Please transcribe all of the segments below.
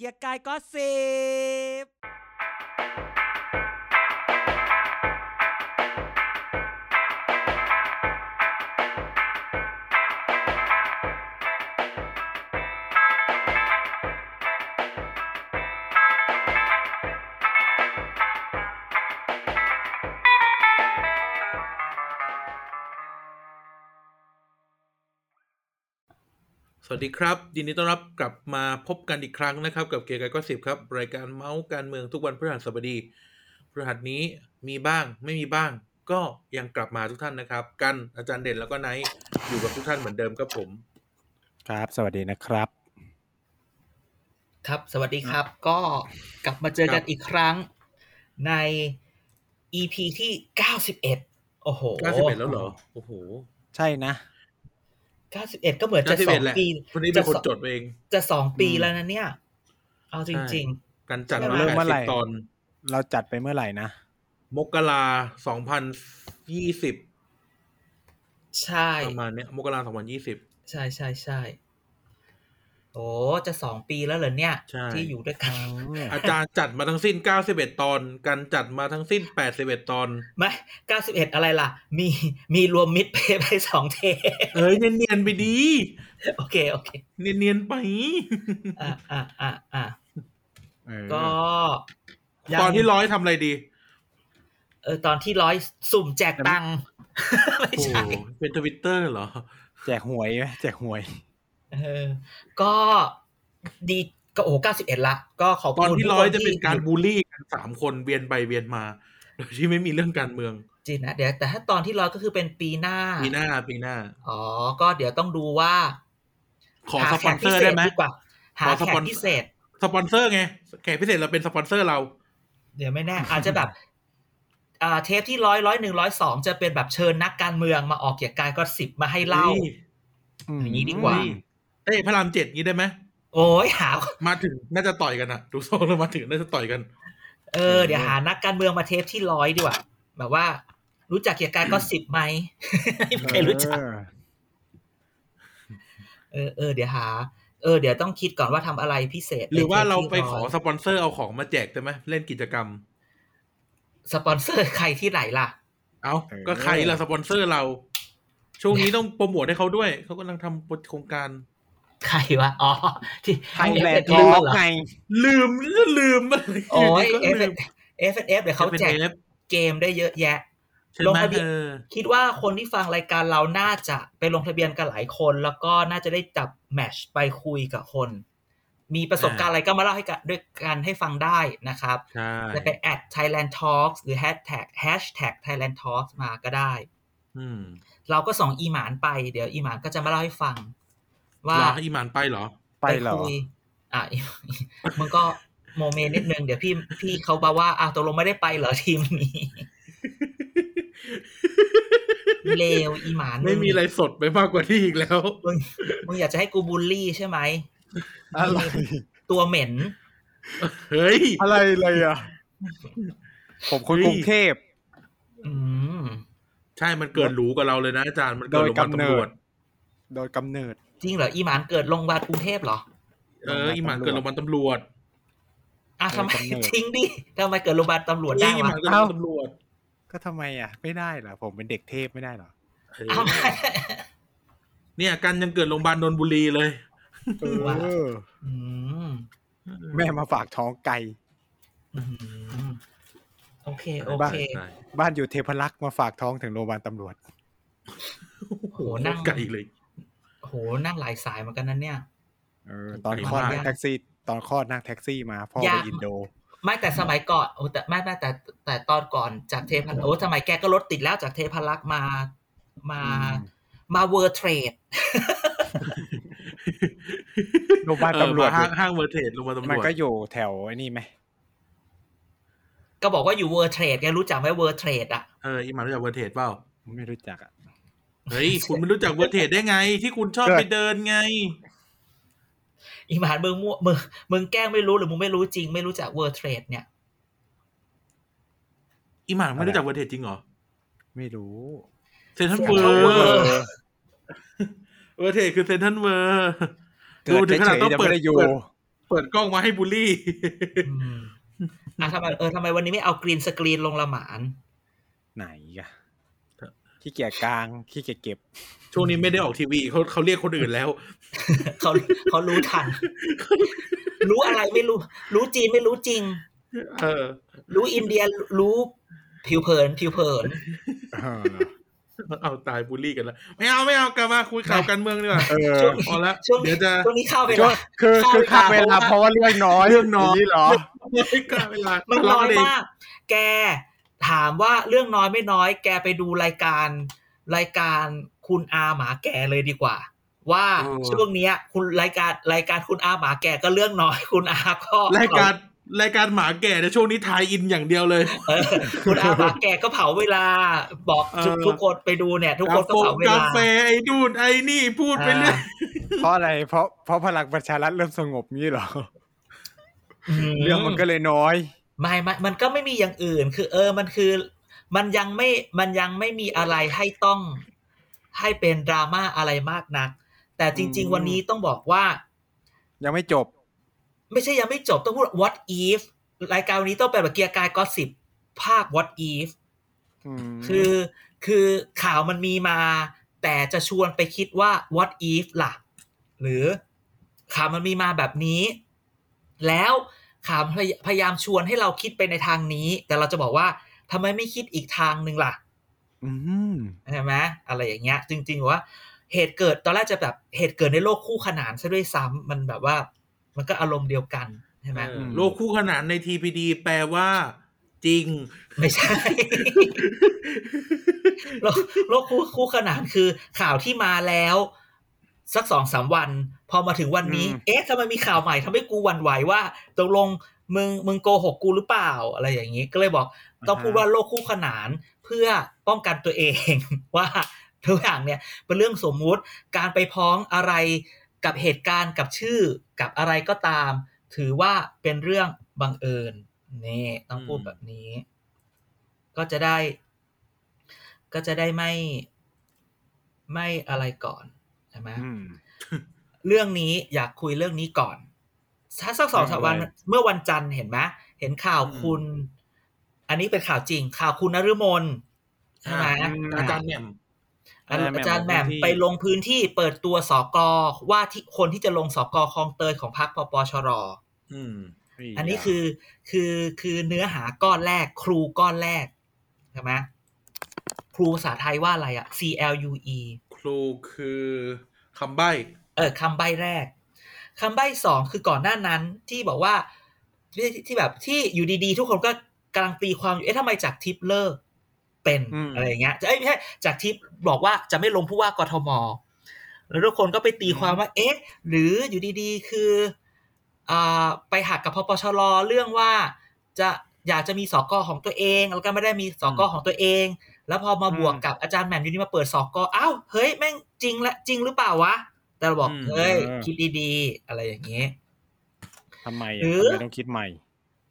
เกียร์กายก็สิบ สวัสดีครับ ยินดีต้อนรับกลับมาพบกันอีกครั้งนะครับ กับเกียร์กายก็สิบครับ รายการเมาส์การเมืองทุกวันพฤหัสบดีพฤหัสนี้มีบ้างไม่มีบ้าง ก็ยังกลับมาทุกท่านนะครับ กันอาจารย์เด่นแล้วก็ไนท์อยู่กับทุกท่านเหมือนเดิมครับผม ครับ สวัสดีนะครับ ครับสวัสดีครับ ก็กลับมาเจอกันอีกครั้งใน EP ที่ 91 โอ้โห91 แล้วเหรอโอ้โห ใช่นะ 91ก็เหมือนจะสอง91แหละปีวันนี้เป็นคนจะสองจดเอง จะสองปีอืมแล้วนะเนี่ย เอาจริงการจัดใช่มาไหมเริ่มเมื่อไหร่แปดสิบตอน เราจัดไปเมื่อไหร่นะ มกราสองพันยี่สิบๆใช่ ประมาณเนี้ย มกราสองพันยี่สิบ ใช่ใช่ใช่ โอ้จะสองปีแล้วเหรอเนี่ยใช่ที่อยู่ด้วยกัน อาจารย์จัดมาทั้งสิ้น91ตอน กันจัดมาทั้งสิ้น81ตอน ไม่91อะไรล่ะ มีมีรวมมิดเพย์ไปสองเทปเอ้ยเนียนๆไปดี โอเค โอเค เนียนๆไป อะอะอะอะเออก็ตอนที่ร้อยทำอะไรดี เออ ตอนที่ร้อยสุ่มแจกตังค์ไม่โอ้โหใช่เป็นทวิตเตอร์เหรอ แจกหวยไหมแจกหวย เออ ก็ดีก็โอ้เก้าสิบเอ็ดละก็ขอบตอนคุณที่ทุกร้อยคจะเป็นการบูลลี่กันสามคนเวียนไปเวียนมา โดยที่ไม่มีเรื่องการเมืองจริงนะเดี๋ยวแต่ถ้าตอนที่ร้อยก็คือเป็นปีหน้า ปีหน้าปีหน้า อ๋อ ก็เดี๋ยวต้องดูว่า ขอหาสปอนเซอร์ได้ไหมแขกพิเศษดีกว่าหาขอสแขปอกนพิเศษ สปอนเซอร์ไงแขกพิเศษเราเป็นสปอนเซอร์เรา เดี๋ยวไม่แน่ อาจจะแบบอ่าเทปที่ร้อยร้อยหนึ่งร้อยสองจะเป็นแบบเชิญนักการเมืองมาออกเกี่ยวกับการก็สิบมาให้เล่าอย่างนี้ดีกว่าเอ้ยพระรามเจ็ดงี้ได้ไหมโอ้ยหา มาถึงน่าจะต่อยกันอะดูโซ่แล้วมาถึงน่าจะต่อยกัน เออเดี๋ยวหานักการเมืองมาเทปที่ร้อยดีกว่าแบบว่า รู้จักเกี่ยวกับการก็สิบไหมไม่มีใครรู้จักเออเออเออเดี๋ยวหาเออเดี๋ยวต้องคิดก่อนว่าทำอะไรพิเศษ หรือว่าเราไปในทปที่ขอสปอนเซอร์เอาของมาแจกได้ไหมเล่นกิจกรรม สปอนเซอร์ใครที่ไหนล่ะ เอาก็ใครล่ะสปอนเซอร์เรา ช่วงนี้ต้องโปรโมทให้เขาด้วย เขากำลังทำโครงการ ใครวะ อ๋อ ที่ไทยแลนด์เอทอฟล์กเหรอไงลืมลืมอะไรโอ้ยก็เอฟลืมเอฟเอฟเดี๋ยวเขาแจก FNF เกมได้เยอะแยะใช่ลงไหมทะเบียนเออคิดว่าคนที่ฟังรายการเราน่าจะไปลงทะเบียนกันหลายคน แล้วก็น่าจะได้จับแมทชไปคุยกับคน มีประสบการณ์อะไรก็มาเล่าให้กันด้วยกันให้ฟังได้นะครับใช่จะไปแอด Thailand Talks หรือ hashtag hashtag Thailand Talks มาก็ได้อืมเราก็ส่งอีหมานไปเดี๋ยวอีหมานก็จะมาเล่าให้ฟัง ว่าเหรออีหมานไปเหรอ ไปเหรอคุยอะมึงก็โมเมนต์นิดนึงเดี๋ยวพี่พี่เขาบอกว่าอะตกลงไม่ได้ไปเหรอทีมนี้เลวอีหมานไม่มีอะไรสดไปมากกว่าที่อีกแล้วมึงมึงอยากจะให้กูบูลลี่ใช่ไหมอะไรตัวเหม็น เฮ้ย อะไรเลยอะ ผมคนเฮ้ยกรุงเทพอืมใช่มันเกิดหรูกับเราเลยนะอาจารย์มันเกิดโดยโรงพยาบาลกำเนิตำรดวจ โดยกำเนิด จริงเหรออีหมานเกิดโรงพยาบาลกรุงเทพเหรอ เอออีหมานเกิดโรงพยาบาลตำรวจอะทำไมโดยกำเนิดทิ้งดิทำไมเกิดโรงพยาบาลตำรวจเฮ้ได้ยอีหวะมานเกิดโรงพยาบาลตำรวจ ก็ทำไมอะ ไม่ได้เหรอผมเป็นเด็กเทพไม่ได้เหรอเออเอาไม่เนี่ยกันยังเกิดโรงพยาบาลนนทบุรีเลยเอว่าออืมแม่มาฝากท้องไก่อืมโอเคโอเคใช่บ้านอยู่เทพรักษ์มาฝากท้องถึงโรงพยาบาลตำรวจโอ้โหโหนั่งไกลเลย โหนั่งหลายสายเหมือนกันนั้นเนี่ยเออตอนไกลคลอดมากนั่งแท็กซี่ ตอนคลอดนั่งแท็กซี่มาพ่อไปยากอินโด ไม่แต่สมัยก่อนโอ้แต่ไม่ไม่แต่แต่ตอนก่อนจากเทพันโอ้สมัยแกก็รถติดแล้วจากเทพารักษ์มามาอืมมาเวอร์เทรดโรงพยาบาลเออตำรวจมาห้างห้างเวอร์เทสโรงพยาบาลตำรมันวจก็อยู่แถวไอ้นี่ไหมก็บอกว่าอยู่เวอร์เทรดแกรู้จักไหมเวอร์เทรดอะเอออีหมานรู้จักเวอร์เทสเปล่าไม่รู้จักอะ เฮ้ย คุณไม่รู้จักเวอร์เทสได้ไง ที่คุณชอบเกิดไปเดินไง อีหมานมึงมั่วมึงมึงแกล้งไม่รู้หรือมึงไม่รู้จริง ไม่รู้จักเวอร์เทรดเนี่ย อีหมานไม่รู้จักเวอร์เทสจริงเหรอ ไม่รู้เซนทันเซ็เวนทรัลอเวิร์ลด์เวอร์เทสคือเซนทันเวอร์เกิดถึงขนาดเฉยต้องๆจะเปิไม่ดได้อยู่เปิดเปิดกล้องมาให้บูลลี่อืมอะทำไมเออทำไมวันนี้ไม่เอากรีนสกรีนลงละหมาน ไหนอะ ขี้เกียจกลางขี้เกียจเก็บ ช่วงนี้ไม่ได้ออกทีวีเขาเขาเรียกคนอื่นแล้วเขาเขารู้ทัน รู้อะไรไม่รู้ รู้จีนไม่รู้จริง เออ รู้อินเดียรู้ผิวเผินผิวเผินเออเอาตายบูลลี่กันแล้วไม่เอาไม่เอากลับมาคุยข่าวการเมืองดีกว่าเออช่วงพอละช่วงเดี๋ยวจะช่วงนี้เข้าไปช่วงละคือคือเข้าค่าเวเวลาลาเพราะว่าเรื่องน้อยเรื่องน้อยนี่เหรอไม่กล้าเวลามันทะน้เลาะอยกันเงมากแก ถามว่าเรื่องน้อยไม่น้อย แกไปดูรายการรายการคุณอาหมาแก่เลยดีกว่า ว่าช่วงเนี้ย คุณรายการรายการคุณอาหมาแก่ก็เรื่องน้อย คุณอาก็รายการรายการหมาแก่ในช่วงนี้ทายอินอย่างเดียวเลยเออคุณอาหมาแก่ก็เผาเวลา บอกทุกเออทุกคนไปดูเนี่ย ทุกคนก็เผาเวกาลาแฟไอ้ดูนไอ้นี่พูดไปเรื่อยเพราะอะไรเพราะเพราะพลังประชารัฐเริ่มสงบนี้เหรอมเรื่องมันก็เลยน้อย ไม่ไม่มันก็ไม่มีอย่างอื่น คือ เออ มันคือ มันยังไม่มันยังไม่มีอะไรให้ต้องให้เป็นดราม่าอะไรมากนัก แต่จริงอืมๆวันนี้ต้องบอกว่า ยังไม่จบ ไม่ใช่ยังไม่จบต้องพูด what if รายการวันนี้ต้องเป็นแบบเกียร์กายก็สิบภาค what if มคือคือข่าวมันมีมา แต่จะชวนไปคิดว่า what if ล่ะ หรือข่าวมันมีมาแบบนี้ แล้ว ข่าวพยพยายามชวนให้เราคิดไปในทางนี้ แต่เราจะบอกว่าทำไมไม่คิดอีกทางหนึ่งล่ะอืมใช่ไหมอะไรอย่างเงี้ย จริง ๆ ว่า เหตุเกิดตอนแรกจะแบบเหตุเกิดในโลกคู่ขนานซะด้วยซ้ำมันแบบว่า มันก็อารมณ์เดียวกันใช่ไหมเออโลกคู่ขนานใน TPD แปลว่า จริง ไม่ใช่โลกโลกคู่คู่ขนานคือข่าวที่มาแล้ว สักสองสามวัน พอมาถึงวันนี้อืมเอ๊ะทำไมมีข่าวใหม่ทำให้กูหวั่นไหวว่าตกลงมึงมึงโกหกกูหรือเปล่าอะไรอย่างนี้ ก็เลยบอกต้องพูดว่าโลกคู่ขนานเพื่อป้องกันตัวเอง ว่าทุกอย่างเนี่ยเป็นเรื่องสมมุติการไปพ้องอะไรกับเหตุการณ์กับชื่อกับอะไรก็ตาม ถือว่าเป็นเรื่องบังเอิญนี่ต้องพูดอืมแบบนี้ ก็จะได้ ก็จะได้ไม่ไม่อะไรก่อนใช่ไหมอืม เรื่องนี้อยากคุยเรื่องนี้ก่อนถ้าสักสองสามวันเรื่องอะไรเมื่อวันจันทร์เห็นไหมเห็นข่าวอืมคุณ อันนี้เป็นข่าวจริง ข่าวคุณนฤมลใช่ไหมอาจารย์แหม่มอาอาจารย์อาจารย์แหม่มลงพื้นที่ไปลงพื้นที่เปิดตัวสกว่าที่คนที่จะลงสกคลองเตยของพรรคปปชรอืมอันนี้คือคือคือเนื้อหาก้อนแรก ครูก้อนแรกใช่ไหมครูภาษาไทยว่าอะไรอะ C L U E ครูคือคำใบ้เออคำใบ้แรกคำใบ้สองคือก่อนหน้านั้นที่บอกว่าที่ที่แบบที่อยู่ดีๆ ทุกคนก็กำลังตีความอยู่เอ๊ะทำไมจากทิปเลิกเป็นอืมอะไรอย่างเงี้ยเอ้ยไม่ใช่จากทิปบอกว่าจะไม่ลงผู้ว่ากทมแล้วทุกคนก็ไปตีความว่า เอ๊ะ หรืออยู่ดีๆ คืออ่าไปหักกับพปชรเรื่องว่าจะอยากจะมีสกของตัวเอง แล้วก็ไม่ได้มีสกของตัวเอง แล้วพอมาบวกกับอาจารย์แหม่มอยู่นี่มาเปิดสกอ้าวเฮ้ยแม่งจริงและจริงหรือเปล่าวะ แต่เราบอกอืมเฮ้ยเออคิดดีๆ อะไรอย่างเงี้ยทำไมหรือะอทำไมต้องคิดใหม่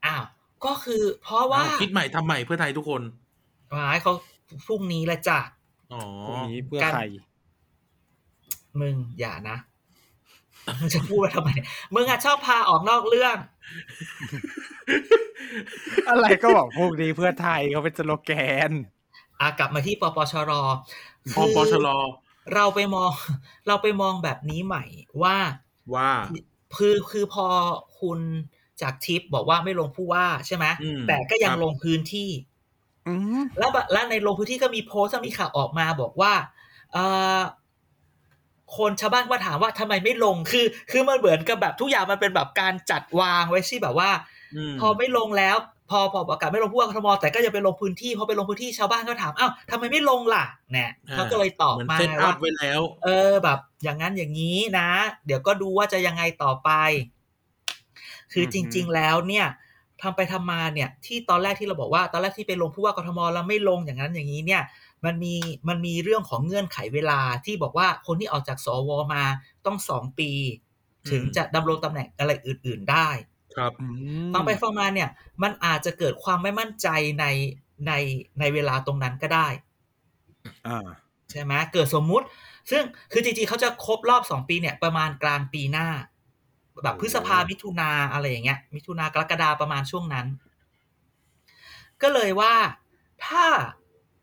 อ้าว ก็คือเพราะว่าคิดใหม่ทำใหม่เพื่อไทยทุกคนหมายเขาพรุ่งนี้แหละจ้ะอ๋อพวกนี้เพื่อการใครมึงอย่านะมึงจะพูดว่าทำไมเนี่ยมึงอะชอบพาออกนอกเรื่อง อะไรก็บอกพวกนี้เพื่อไทยเขาเป็นสโลแกน อะกลับมาที่ปปชรพอปชร เราไปมอง เราไปมองแบบนี้ใหม่ว่าว่าคือคือพอคุณจากทิปบอกว่าไม่ลงผู้ว่าใช่ไหมอืมแต่ก็ยังครับลงพื้นที่อืมแล้วบะแล้วในลงพื้นที่ก็มีโพสต์มีข่าวออกมาบอกว่าเอ่อคนชาวบ้านว่าถามว่าทำไมไม่ลงคือ คือมันเหมือนกับแบบทุกอย่างมันเป็นแบบการจัดวางไว้ที่แบบว่ามพอไม่ลงแล้ว พอพอประกาศไม่ลงผู้ว่ากทมแต่ก็ยังไปลงพื้นที่พอไปลงพื้นที่ชาวบ้านก็ถามอ้าวทำไมไม่ลงล่ะเนี่ยอ่าเขาก็เลยตอบเหมือนมาเซตอัว่าพไว้แล้ว เออแบบ อย่างนั้นอย่างนี้นะ เดี๋ยวก็ดูว่าจะยังไงต่อไป คือจริง ๆ แล้วเนี่ยทำไปทำมาเนี่ย ที่ตอนแรกที่เราบอกว่า ตอนแรกที่ไปลงผู้ว่ากทมแล้วไม่ลงอย่างนั้นอย่างนี้เนี่ย มันมีมันมีเรื่องของเงื่อนไขเวลาที่บอกว่าคนที่ออกจากสวมาต้องสองปี ถึงอืมจะดำรงตำแหน่งอะไรอื่น ๆ ได้ ครับอืมฟังไปฟังมาเนี่ย มันอาจจะเกิดความไม่มั่นใจในในในเวลาตรงนั้นก็ได้อ่าใช่ไหมเกิดสมมุติ ซึ่งคือจริงๆเขาจะครบรอบสองปีเนี่ย ประมาณกลางปีหน้า แบบพฤษภามิถุนาอะไรอย่างเงี้ย มิถุนากรกฎาประมาณช่วงนั้น ก็เลยว่าถ้า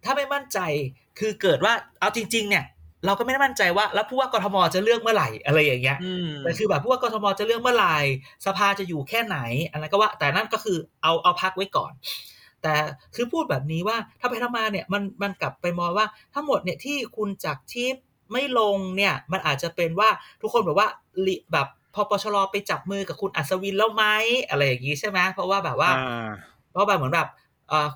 ถ้าไม่มั่นใจคือเกิดว่าเอาจริง ๆ เนี่ย เราก็ไม่ได้มั่นใจว่า แล้วผู้ว่ากทมจะเลือกเมื่อไหร่อะไรอย่างเงี้ยอืมแต่คือแบบผู้ว่ากทมจะเลือกเมื่อไหร่สภาจะอยู่แค่ไหนอันนั้นก็ว่า แต่นั่นก็คือเอาเอาพักไว้ก่อน แต่คือพูดแบบนี้ว่าถ้าไปทำมาเนี่ยมันมันกลับไปมองว่าทั้งหมดเนี่ยที่คุณจากทิพย์ไม่ลงเนี่ย มันอาจจะเป็นว่าทุกคนแบบว่าลิแบบพอปชรไปจับมือกับคุณอัศวินแล้วไหมอะไรอย่างนี้ใช่ไหมเพราะว่าแบบว่าอ่าเพราะแบบเหมือนแบบเอ่อ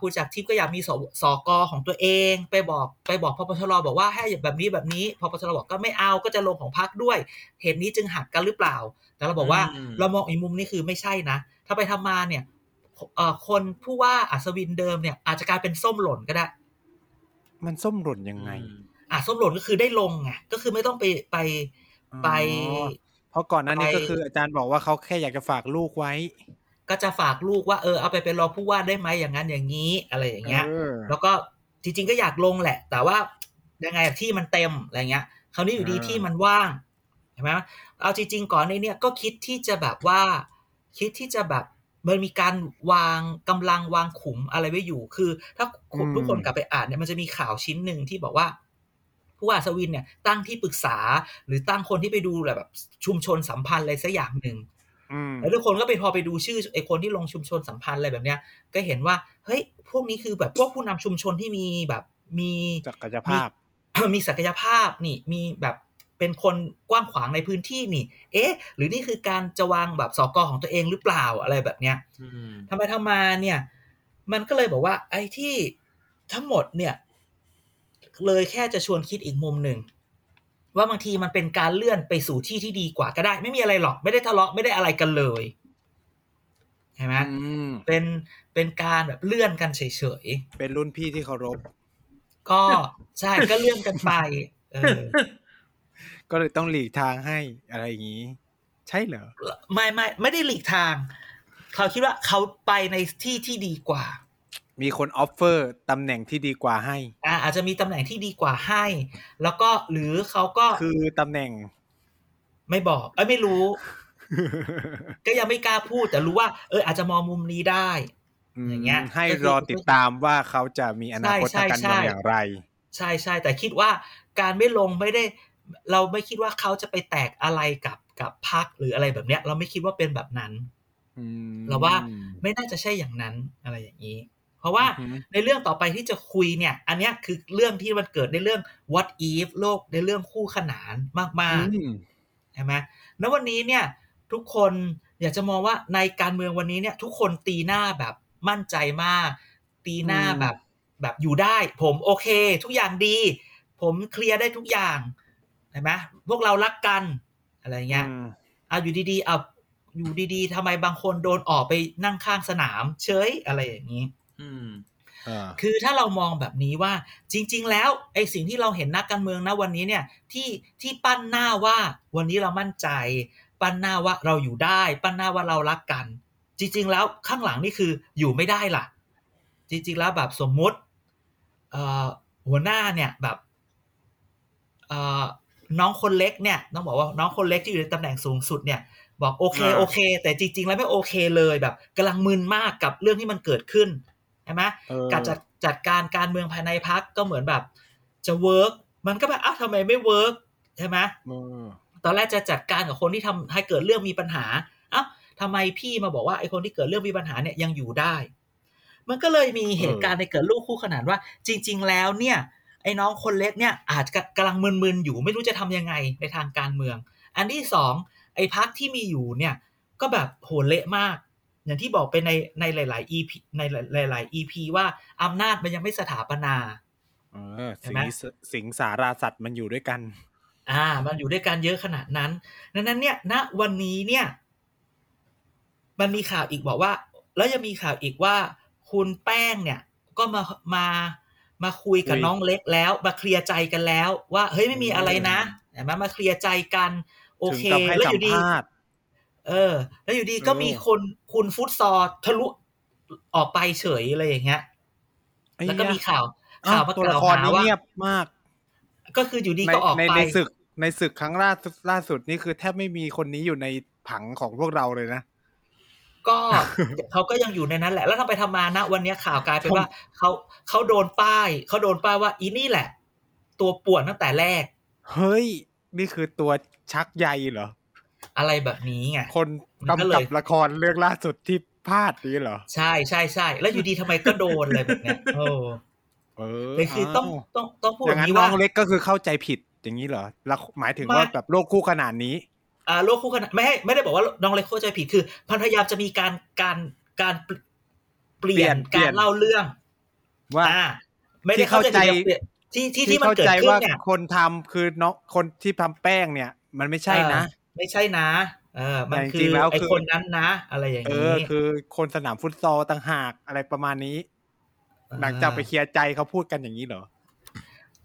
คุณจากทิพย์ก็อยากมีสสกของตัวเอง ไปบอกไปบอกพปชรบอกว่าให้แบบนี้แบบนี้พปชรบอกก็ไม่เอาก็จะลงของพักด้วย เหตุนี้จึงหักกันหรือเปล่า แต่เราบอกว่าอืมเรามองอีกมุมนี่คือไม่ใช่นะ ถ้าไปทำมาเนี่ยเอ่อคนผู้ว่าอัศวินเดิมเนี่ย อาจจะกลายเป็นส้มหล่นก็ได้ มันส้มหล่นยังไงอะส้มหล่นก็คือได้ลงไงก็คือไม่ต้องไปไปไปอ๋อเพราะก่อนหน้านี้ไปก็คืออาจารย์บอกว่าเขาแค่อยากจะฝากลูกไว้ ก็จะฝากลูกว่าเออเอาไปเป็นรองผู้ว่าได้ไหมอย่างนั้นอย่างนี้อะไรอย่างเงี้ยเออแล้วก็จริงๆก็อยากลงแหละ แต่ว่ายังไงที่มันเต็มอะไรเงี้ย คราวนี้อยู่ดีอ่าที่มันว่างเห็นไหมเอาจริง ๆ ก่อนในเนี้ยก็คิดที่จะแบบว่า คิดที่จะแบบมันมีการวางกำลังวางขุมอะไรไว้อยู่ คือ ถ้าคุณทุกคนกลับไปอ่านเนี่ยมันจะมีข่าวชิ้นหนึ่งที่บอกว่าผู้ว่าอัศวินเนี่ยตั้งที่ปรึกษาหรือตั้งคนที่ไปดูแบบชุมชนสัมพันธ์อะไรสักอย่างหนึ่งอืม แล้วทุกคนก็ไปพอไปดูชื่อไอ้คนที่ลงชุมชนสัมพันธ์อะไรแบบเนี้ย ก็เห็นว่าเฮ้ยพวกนี้คือแบบพวกผู้นำชุมชนที่มีแบบมีศักยภาพมีมีศักยภาพนี่มีแบบเป็นคนกว้างขวางในพื้นที่นี่ เอ๊ะ หรือนี่คือการจะวางแบบสอกอของตัวเองหรือเปล่าอะไรแบบเนี้ยอืมทำไมทำมาเนี่ย มันก็เลยบอกว่า ไอ้ที่ทั้งหมดเนี่ย เลยแค่จะชวนคิดอีกมุมหนึ่ง ว่าบางทีมันเป็นการเลื่อนไปสู่ที่ที่ดีกว่าก็ได้ ไม่มีอะไรหรอก ไม่ได้ทะเลาะไม่ได้อะไรกันเลยใช่ไหมอืมเป็นเป็นการแบบเลื่อนกันเฉยเป็นรุ่นพี่ที่เคารพๆก็ใช่ก็เลื่อนกันไปเออก็เลยต้องหลีกทางให้อะไรอย่างนี้ ใช่เหรอไม่ไม่ไม่ได้หลีกทาง เขาคิดว่าเขาไปในที่ที่ดีกว่า มีคนออฟเฟอร์ตำแหน่งที่ดีกว่าให้ อ่าอาจจะมีตำแหน่งที่ดีกว่าให้ แล้วก็หรือเขาก็คือตำแหน่ง ไม่บอกเอ้ยไม่รู้ ก็ยังไม่กล้าพูด แต่รู้ว่า เอออาจจะมองมุมนี้ได้อย่างเงี้ย ให้ก็คือรอติดตามว่าเขาจะมีอนาคตใช่ทางการใช่เมืองอย่างไร ใช่ใช่แต่คิดว่าการไม่ลงไม่ได้ เราไม่คิดว่าเขาจะไปแตกอะไรกับกับพักหรืออะไรแบบเนี้ย เราไม่คิดว่าเป็นแบบนั้นอืมเราว่าไม่น่าจะใช่อย่างนั้นอะไรอย่างนี้ เพราะว่าอือหือในเรื่องต่อไปที่จะคุยเนี่ย อันเนี้ยคือเรื่องที่มันเกิดในเรื่อง what if โลกในเรื่องคู่ขนานมากอืมๆใช่ไหมณวันนี้เนี่ย ทุกคนอยากจะมองว่าในการเมืองวันนี้เนี่ย ทุกคนตีหน้าแบบมั่นใจมาก ตีหน้าอืมแบบแบบอยู่ได้ ผมโอเค ทุกอย่างดี ผมเคลียร์ได้ทุกอย่างเห็นไหมพวกเรารักกันอะไรเงี้ยอืมเอาอยู่ดีๆเอาอยู่ดีๆทำไมบางคนโดนออกไปนั่งข้างสนาม เฉยอะไรอย่างนี้ อืมอ่าคือถ้าเรามองแบบนี้ว่าจริง ๆ แล้วไอ้สิ่งที่เราเห็นนักการเมืองนะวันนี้เนี่ยที่ที่ปั้นหน้าว่าวันนี้เรามั่นใจ ปั้นหน้าว่าเราอยู่ได้ ปั้นหน้าว่าเรารักกัน จริง ๆ แล้วข้างหลังนี่คืออยู่ไม่ได้ล่ะ จริง ๆ แล้วแบบสมมุติเอ่อหัวหน้าเนี่ยแบบเอ่อน้องคนเล็กเนี่ยต้องบอกว่าน้องคนเล็กที่อยู่ในตำแหน่งสูงสุดเนี่ยบอกโอเคอ่าโอเค แต่จริง ๆ แล้วไม่โอเคเลยแบบกำลังมึนมากกับเรื่องที่มันเกิดขึ้นใช่ไหมเออการจัดจัดการการเมืองภายในพรรคก็เหมือนแบบ จะ work มันก็แบบอ้าวทำไมไม่ work ใช่ไหมเออตอนแรกจะจัดการกับคนที่ทำให้เกิดเรื่องมีปัญหาอ้าวทำไมพี่มาบอกว่าไอ้คนที่เกิดเรื่องมีปัญหาเนี่ยยังอยู่ได้ มันก็เลยมีเหตุการณ์ในเกิดลูกคู่ขนานว่า จริง ๆ แล้วเนี่ย ไอ้น้องคนเล็กเนี่ยอาจจะกำลังมึนๆอยู่ไม่รู้จะทำยังไงในทางการเมือง อันที่สองไอ้พักที่มีอยู่เนี่ย ก็แบบโหเละมาก อย่างที่บอกไปในในหลาย ๆ EP ในหลาย ๆ EP ว่าอำนาจมันยังไม่สถาปนาเออเห็นสิไหมงสสิงสาราสัตว์มันอยู่ด้วยกัน อ่า มันอยู่ด้วยกันเยอะขนาดนั้นดังนั้นเนี่ยณวันนี้เนี่ย มันมีข่าวอีกบอกว่า แล้วยังมีข่าวอีกว่า คุณแป้งเนี่ย ก็มามามาคุยกับคุยน้องเล็กแล้ว มาเคลียร์ใจกันแล้ว ว่าเฮ้ยไม่มีอะไรนะเห็นไหมมาเคลียร์ใจกัน โอถึงเคกับให้แล้วสัอมยู่ดีภาษณ์ เออ แล้วอยู่ดีก็เออมีคนคุณฟุตซอลทะลุออกไปเฉยอะไรอย่างเงี้ย แล้วก็มีข่าวข่าวมาตัวกละล่าวครหานี้ว่าเงียบมาก ก็คืออยู่ดีในก็ออกในไปในศึกในศึกครั้งล่าสุดล่าสุดนี่คือแทบไม่มีคนนี้อยู่ในผังของพวกเราเลยนะก็เขาก็ยังอยู่ในนั้นแหละ แล้วทำไปทำมานะ วันนี้ข่าวกลายเป็นว่าเขาเขาโดนป้ายเขาโดนป้ายว่าอีนี่แหละ ตัวป่วนตั้งแต่แรก เฮ้ย นี่คือตัวชักใยเหรอ อะไรแบบนี้ไงคนมันก็กำเลยกับละครเรื่องล่าสุดที่พลาดนี้เหรอ ใช่ใช่ใช่แล้วอยู่ดีทำไมก็โดนอะไรแบบเนี้ยโอ้เออเลยคือต้องาวต้องต้องพูดออย่าย่างงนั้นนี้น้ว่าองเล็กก็คือเข้าใจผิดอย่างนี้เหรอแล้วหมายถึงไม่ว่าแบบโลกคู่ขนาดนี้อ่าโลกคู่ขนานไม่ให้ไม่ได้บอกว่าน้องเล็กเข้าใจผิดคือมันพยายามจะมีการการการเปลี่ยนเปลี่ยนการเล่าเรื่องว่าอ่าไม่ได้เข้าใจที่เข้าใจผิดที่ที่ที่ที่มันเข้าเกิดใจขึ้นว่าเนี่ยคนทำคือน้องคนที่ทำแป้งเนี่ย มันไม่ใช่นะเออ ไม่ใช่นะเออมันแต่จคืริองๆแล้วไอคือคนนั้นนะ อะไรอย่างเอนี้อคือคนสนามฟุตซอลต่างหากอะไรประมาณนี้ หลังจากไปเคลียร์ใจเขาพูดกันอย่างนี้เหรอ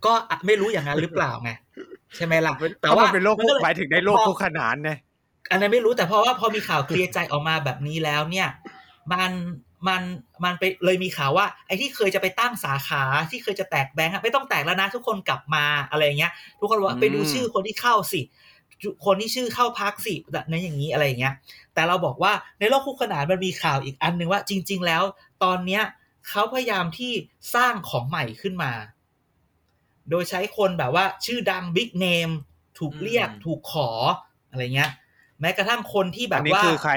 ก็อะไม่รู้อย่างนั้นหรือเปล่าไงใช่ไหมล่ะแต่ว่าเป็นโลกมันก็เลยหมายถึงในโลกพอคู่ขนานไงอันนั้นไม่รู้แต่เพราะว่าพอมีข่าวเคลียร์ใจออกมาแบบนี้แล้วเนี่ย มันมันมันไปเลยมีข่าวว่า ไอ้ที่เคยจะไปตั้งสาขาที่เคยจะแตกแบงค์อะไม่ต้องแตกแล้วนะ ทุกคนกลับมาอะไรอย่างเงี้ย ทุกคนบอกว่าไปดูชื่อคนที่เข้าสิ คนที่ชื่อเข้าพักสิแบบนั้นอย่างนี้อะไรอย่างเงี้ย แต่เราบอกว่าในโลกคู่ขนานมันมีข่าวอีกอันหนึ่งว่าจริง ๆ แล้ว ตอนเนี้ยเขาพยายามที่สร้างของใหม่ขึ้นมา โดยใช้คนแบบว่า ชื่อดังบิ๊กเนมถูกเรียกอืมถูกขออะไรเงี้ย แม้กระทั่งคนที่แบอับนนี้ว่าคือใคร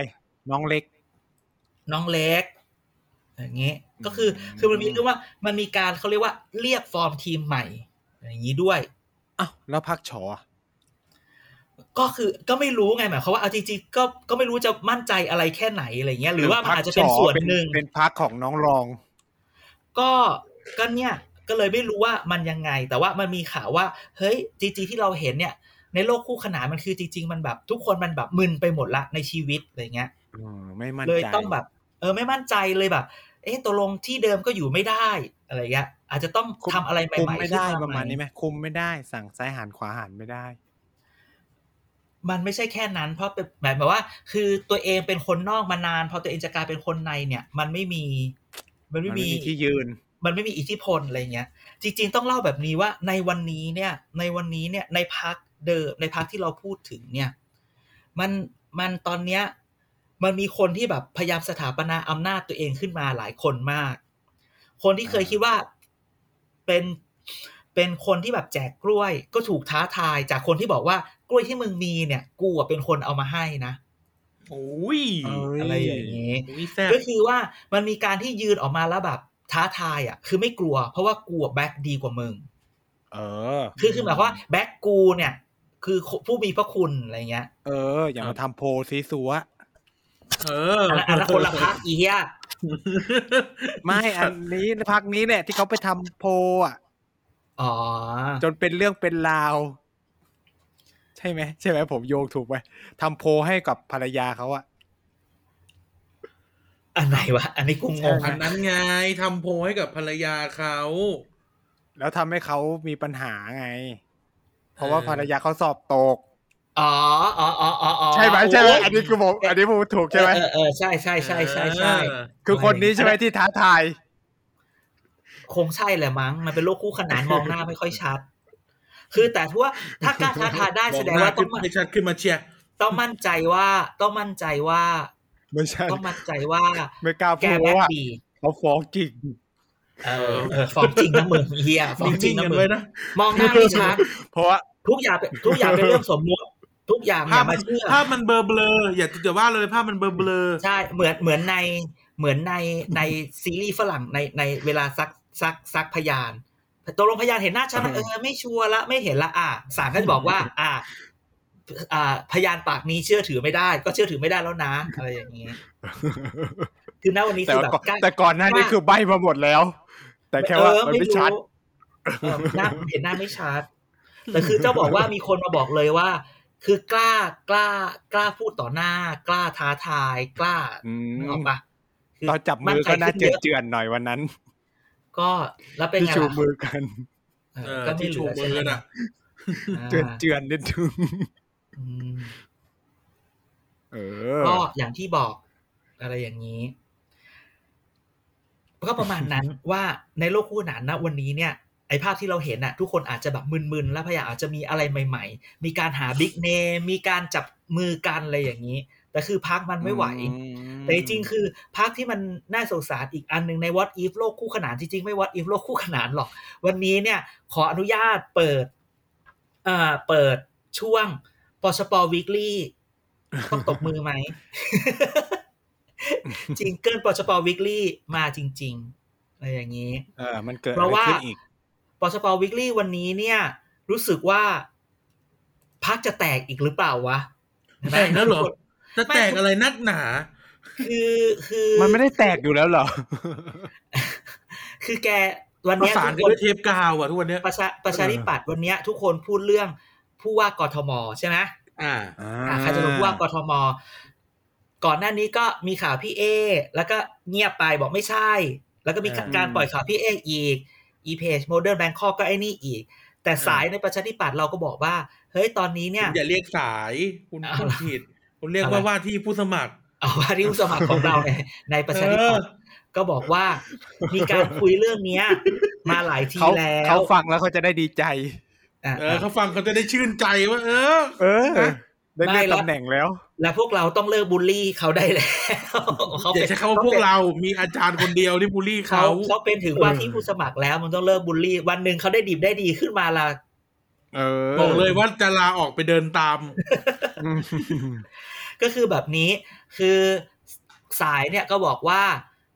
น้องเล็ก น้องเล็กอย่างเงี้ยอืมก็คือคือมันมีเรื่องว่ามันมีการเขาเรียกว่าเรียกฟอร์มทีมใหม่ อย่างนี้ด้วยอ้าวแล้วพักชออะ ก็คือก็ไม่รู้ไงหมายความว่าเอาจริงๆก็ก็ไม่รู้จะมั่นใจอะไรแค่ไหนอะไรเงี้ย หรือว่ามันอาจจะเป็นส่วนหนึ่งเป็นพักของน้องรอง ก็ก็เนี่ยก็เลยไม่รู้ว่ามันยังไง แต่ว่ามันมีข่าวว่า เฮ้ยจริงๆที่เราเห็นเนี่ย ในโลกคู่ขนานมันคือจริง ๆ มันแบบ ทุกคนมันแบบมึนไปหมดละในชีวิตอะไรเงี้ยอืมไม่มั่นเลยใจต้องแบบ เออไม่มั่นใจเลยแบบ เอ๊ะตกลงที่เดิมก็อยู่ไม่ได้อะไรเงี้ยอาจจะต้องคุมทำอะไรใหม่คุมๆไม่ได้ขึ้ประมาณนี้ไหไหมคุมไม่ได้สั่งซ้ายหันขวาหันไม่ได้ มันไม่ใช่แค่นั้น เพราะเป็นหมายความว่า คือตัวเองเป็นคนนอกมานาน พอตัวเองจะกลายเป็นคนในเนี่ย มันไม่มี มันมันไม่ไม่มีมีที่ยืน มันไม่มีอิทธิพลอะไรเงี้ย จริง ๆ ต้องเล่าแบบนี้ว่าในวันนี้เนี่ย ในวันนี้เนี่ย ในพักเดิมในพักที่เราพูดถึงเนี่ย มันมันตอนเนี้ย มันมีคนที่แบบพยายามสถาปนาอำนาจตัวเองขึ้นมาหลายคนมาก คนที่เคยคิดว่าเป็นเป็นคนที่แบบแจกกล้วยก็ถูกท้าทายจากคนที่บอกว่า กล้วยที่มึงมีเนี่ย กูอะเป็นคนเอามาให้นะโอ้ยเอ้ยอะไรอย่างนี้อุ้ยแซ่บก็คือว่ามันมีการที่ยืนออกมาแล้วแบบท้าทายอะ คือไม่กลัว เพราะว่ากลัวแบ็คดีกว่ามึง เออ คือคือหมายความว่าแบ็คกูเนี่ย คือผู้มีพระคุณอะไรเงี้ย เออ อย่ามาทำโพลซีซัวเอออันนั้นอันนั้นคนละพักอีเหี้ยไม่อันนี้พักนี้เนี่ย ที่เขาไปทำโพลอะอ๋อจนเป็นเรื่องเป็นราว ใช่ไหมใช่ไหมผมโยงถูกไหมทำโพลให้กับภรรยาเขาอะอันไหนวะอันนี้กูงงอันนะนั้นไงทำโพลให้กับภรรยาเขาแล้วทำให้เขามีปัญหาไง เพราะว่าภรรยาเขาสอบตกอ๋ออ๋ออ๋ออ๋ออ๋อใช่ไหมใช่ไหมโยอันนี้คือผมอันนี้ผมถูกใช่ไหมเออเออใช่ใช่ใช่ใช่ใช่เออคือคนนี้ใช่ไหมที่ท้าทาย คงใช่แหละมั้ง มันเป็นโลกคู่ขนานมองหน้าไม่ค่อยชัด คือแต่ถ้าว่าถ้ากล้าท้าทายได้แสดงว่าต้องมองหน้ขึ้นให้ชัดขึ้นมาเชียร์ต้องมั่นใจว่าต้องมั่นใจว่าไม่ใช่ต้องมั่นใจว่าไม่กล้าแกพูดแบ็คว่าดีเขาฟ้องจริงเออเออฟ้องจริงนะมึงเฮียฟ้องจรินิ่งงๆนะกันมึงไว้นะมองหน้าไม่ชัดเพราะว่าทุกอย่างเป็นทุกอย่างเป็นเรื่องสมมุติทุกอย่างอภาพย่ามัมานเชื่อภาพมันเบลอเบลอๆอย่าจะว่าเลยภาพมันเบลอเบลอใช่เหมือนเหมือนในเหมือนในในซีรีส์ฝรั่งในในเวลาซักซักซักพยาน ตัวลงพยานเห็นหน้าฉันนะเออไม่ชัวร์ละไม่เห็นละอะศาลก็จะบอกว่าอะอ่าพยานปากนี้เชื่อถือไม่ได้ ก็เชื่อถือไม่ได้แล้วนะอะไรอย่างนี้ คือณวันนี้แต่คือว่าแบบก่อนใกล้แต่ก่อนหน้านี้คือใบมาหมดแล้ว แต่แค่ว่าเออมันไม่ชัดรู้เออหน้าเห็นหน้าไม่ชัดแต่คือเจ้าบอกว่ามีคนมาบอกเลยว่า คือกล้ากล้ากล้าพูดต่อหน้า กล้าท้าทาย กล้าอืมนึกออกปะคืตอนจับมือก็น่าเจือนเจือนๆหน่อยวันนั้น ก็แล้วเป็นที่ไงชูล่ะมือกันเอเอออก็ไม่ที่เหชูลือมืใช่อไหมกันอะเจือนเจือนๆนิดนึงอืมเออก็อย่างที่บอกอะไรอย่างนี้ ก็ประมาณนั้นว่าในโลกคู่ขนานนะวันนี้เนี่ยไอภาพที่เราเห็นน่ะทุกคนอาจจะแบบมึนๆ แล้วพยายามอาจจะมีอะไรใหม่ ๆ มีการหาบิ๊กเนมมีการจับมือกันอะไรอย่างนี้ แต่คือพักมันไม่ไหว แต่จริงๆคือภาคที่มันน่าสงสารอีกอันหนึ่งใน What If โลกคู่ขนานจริงๆ ไม่ What If โลกคู่ขนานหรอก วันนี้เนี่ยขออนุญาตเปิดอ่าเปิดช่วงปชปวีคลี่ต้องตบมือไหมจริงเกินปชปวีคลี่มาจริงๆอะไรอย่างนี้เออมันเกิดเพอะราะไรว่าขึ้นอีกปชปวีคลี่วันนี้เนี่ย รู้สึกว่าพักจะแตกอีกหรือเปล่าวะเห็นไหมแตกแล้วเหรอ จะแตกอะไรนักหนา คือคือมันไม่ได้แตกอยู่แล้วเหรอ คือแกวันประเนี้ยสานทุกักนคนด้วยเทปกาวอะทุกวันเนี้ยประชาประชาธิปัตย์วันเนี้ย ทุกคนพูดเรื่องผู้ว่ากทมใช่ไหมอ่าอะใครจะลงผู้ว่ากทม ก่อนหน้านี้ก็มีข่าวพี่เอ แล้วก็เงียบไปบอกไม่ใช่ แล้วก็มีอ่าการปล่อยข่าวพี่เออีกอีเพจโมเดิร์นแบงคอกก็ไอ้นี่อีก แต่สายในประชาธิปัตย์เราก็บอกว่า เฮ้ยตอนนี้เนี่ยคุณอย่าเรียกสายคุณเอาพูดล่ะผิด คุณเรียกเอาว่าล่ะว่าที่ผู้สมัครเอาว่าที่ผู้สมัครของเราในในประชาธิปัตย์เออก็บอกว่ามีการคุยเรื่องเนี้ย มาหลายทีเขาแล้วเขาฟังแล้วเขาจะได้ดีใจอะเออเขาฟังเขาจะได้ชื่นใจว่า เออ เออได้ไม่เลื่อนแล้วตำแหน่งแล้ว แล้วพวกเราต้องเลิกบูลลี่เขาได้แล้วเขาอย่าเป็นใช้คำว่าพวกเรามีอาจารย์คนเดียวที่บูลลี่เขาเขาเขาเป็นถึงว่าที่ผู้สมัครแล้วมันต้องเลิกบูลลี่ วันหนึ่งเขาได้ดีได้ดีขึ้นมาละเออ บอกเลยว่าจะลาออกไปเดินตาม ก็คือแบบนี้คือสายเนี่ยก็บอกว่า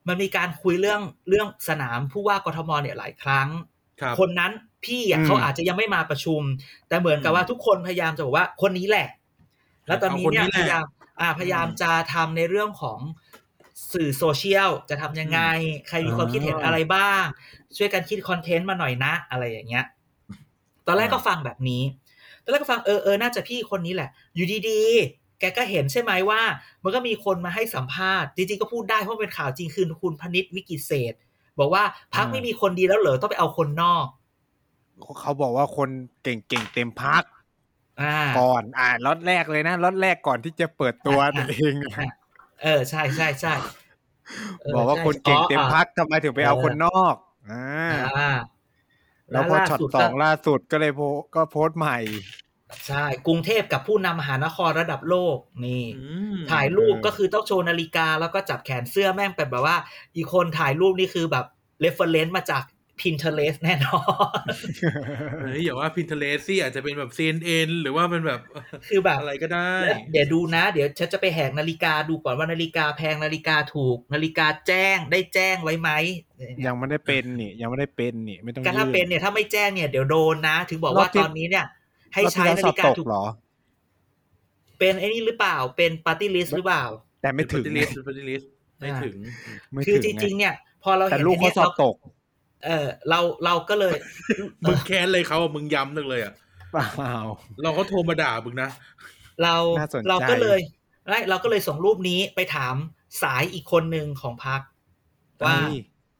มันมีการคุยเรื่องเรื่องสนามผู้ว่ากทมเนี่ยหลายครั้งครับคนนั้นพี่อะอืมเขาอาจจะยังไม่มาประชุม แต่เหมือนกับว่าทุกคนพยายามจะบอกว่าคนนี้แหละ แล้วตอนนี้เนี่ยเอาคนนี้พแหละยายามอ่าพยายามจะทำในเรื่องของสื่อโซเชียลจะทำยังไง ใครมีความคิดเห็นอะไรบ้าง ช่วยกันคิดคอนเทนต์มาหน่อยนะ อะไรอย่างเงี้ย ตอนแรกก็ฟังแบบนี้ ตอนแรกก็ฟังเออเออน่าจะพี่คนนี้แหละ อยู่ดีๆ แกก็เห็นใช่ไหมว่า มันก็มีคนมาให้สัมภาษณ์ จริงๆ ก็พูดได้เพราะเป็นข่าวจริงคือคุณพนิษฐ์วิกิตเศษ บอกว่าพักอ่าไม่มีคนดีแล้วเหรอต้องไปเอาคนนอก เขาบอกว่าคนเก่งๆเต็มพักอ่าก่อน อ่าล็อตแรกเลยนะล็อตแรกก่อนที่จะเปิดตัวอะตัวเองนะเออใช่ใช่ใช่เบอกว่าใช่คนเก่งเต็มอ๋อพักทำไมถึงไปเอาคนนอกอ่าอ่า แล้วพอช็อตสุดสองล่าสุดก็เลยโพก็โพสต์ใหม่ ใช่ กรุงเทพกับผู้นำมหานครระดับโลกนี่อืมถ่ายรูปเออก็คือต้องโชว์นาฬิกา แล้วก็จับแขนเสื้อแม่งเป็นแบบว่า อีกคนถ่ายรูปนี่คือแบบเรฟเฟรนซ์มาจาก Pinterest แน่นอนเฮ้ยอย่าว่า Pinterest สิอาจจะเป็นแบบ CNN หรือว่าเป็นแบบคือแบบอะไรก็ได้แล้วเดี๋ยวดูนะ เดี๋ยวฉันจะไปแหกนาฬิกาดูก่อนว่านาฬิกาแพงนาฬิกาถูก นาฬิกาแจ้งได้แจ้งไว้ไหมยังไม่ได้เป็นนี่ ยังไม่ได้เป็นนี่ ไม่ต้องก็ถ้ายื่เป็นเนี่ยถ้าไม่แจ้งเนี่ยเดี๋ยวโดนนะ ถึงบอกว่ารอบที่ตอนนี้เนี่ย ให้รอบใช้ที่แล้วนาสอฬิบกาตกถูกเหรอ เป็นไอ้นี่หรือเปล่าเป็นปาร์ตี้ลิสต์หรือเปล่า แต่ไม่ถึงปฏิลิสปฏิลิสไม่ถึงไม่คือจถึงริงๆไงเนี่ย พอเราแต่เห็นลูกไอ้เขาเนี่ยสอบตก เออเราเราก็เลย มึงแค้นเลยเขาอะมึงย้ำนึงเลยอะเปล่าเราเขาโทรมาด่ามึงนะ เราน่าสนใจเราก็เลยไม่เราก็เลยส่งรูปนี้ไปถามสายอีกคนหนึ่งของพักว่าเฮ้ย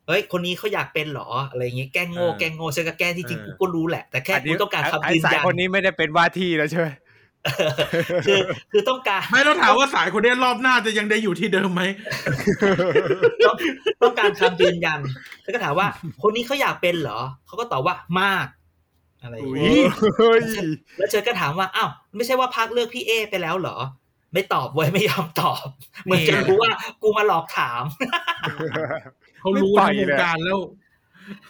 เฮ้ยคนนี้เขาอยากเป็นเหรอ อะไรอย่างงี้แกล้งโง่เออแกล้งโง่ฉันก็แกล้งที่จริงเออกูก็รู้แหละ แต่แค่กูต้องการคำไอ้ยืนสายยันคนนี้ไม่ได้เป็นว่าที่แล้วใช่ไหม คือคือต้องการไม่ต้องถามว่าสายคนนี้รอบหน้าจะยังได้อยู่ที่เดิมไหมต้องต้องการคำยืนยันแล้วก็ถามว่า คนนี้เขาอยากเป็นเหรอเขาก็ตอบว่ามากอะไรอย่างอุ๊งี้ยเฮ้ยแล้วเจอก็ถามว่าอ้าวไม่ใช่ว่าพักเลือกพี่เอไปแล้วเหรอ ไม่ตอบเว้ยไม่ยอมตอบ เหมือนจะรู้ว่ากูมาหลอกถามเขารู้ไม่ปล่ทั้อยงวเลงยการแล้ว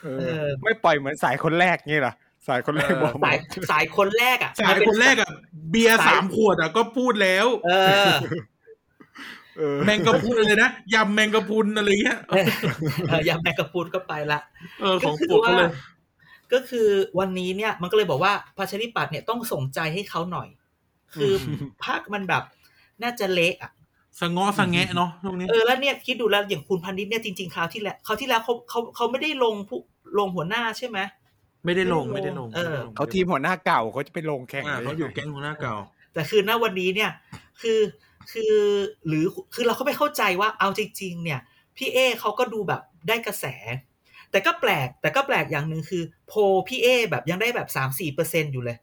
เอเอออไม่ปล่อยเหมือนสายคนแรกงี้เหรอ สายคนแรกเออบอกหมสายดสายคนแรกอะ สายคนแรกอะ เบียร์สายสามขวดอะก็พูดแล้ว เออเออแมงกะพรุนเลยนะยำแมงกะพรุนอะไรเงี้ยเออยำแมกกาพูดก็ไปละ เออของโปรดเขาเลย ก็คือวันนี้เนี่ย มันก็เลยบอกว่าประชาธิปัตย์เนี่ยต้องส่งใจให้เขาหน่อย คือภาคมันแบบ น่าจะเละอะสะง้อสะแงะเนาะตรงนี้เออแล้วเนี่ยคิดดูแล้วอย่างคุณพันนิดเนี่ยจริงๆคราวที่แล้วคราวที่แล้วเขาเขาเขาไม่ได้ลงผู้ลงหัวหน้าใช่ไหม ไม่ได้ลงไม่ไม่ได้ได้ลลงงเออเขาทีมหัวหน้าเก่าเขาจะไปลงแข่งอ่าได้เขาอยู่แก๊งหัวหน้าเก่า แต่คือณวันนี้เนี่ย คือคือหรือคือเราก็ไม่เข้าใจว่าเอาจริงๆเนี่ย พี่เอเขาก็ดูแบบได้กระแส แต่ก็แปลก แต่ก็แปลกอย่างหนึ่งคือ โพลพี่เอแบบยังได้แบบสามสี่เปอร์เซ็นอยู่เลย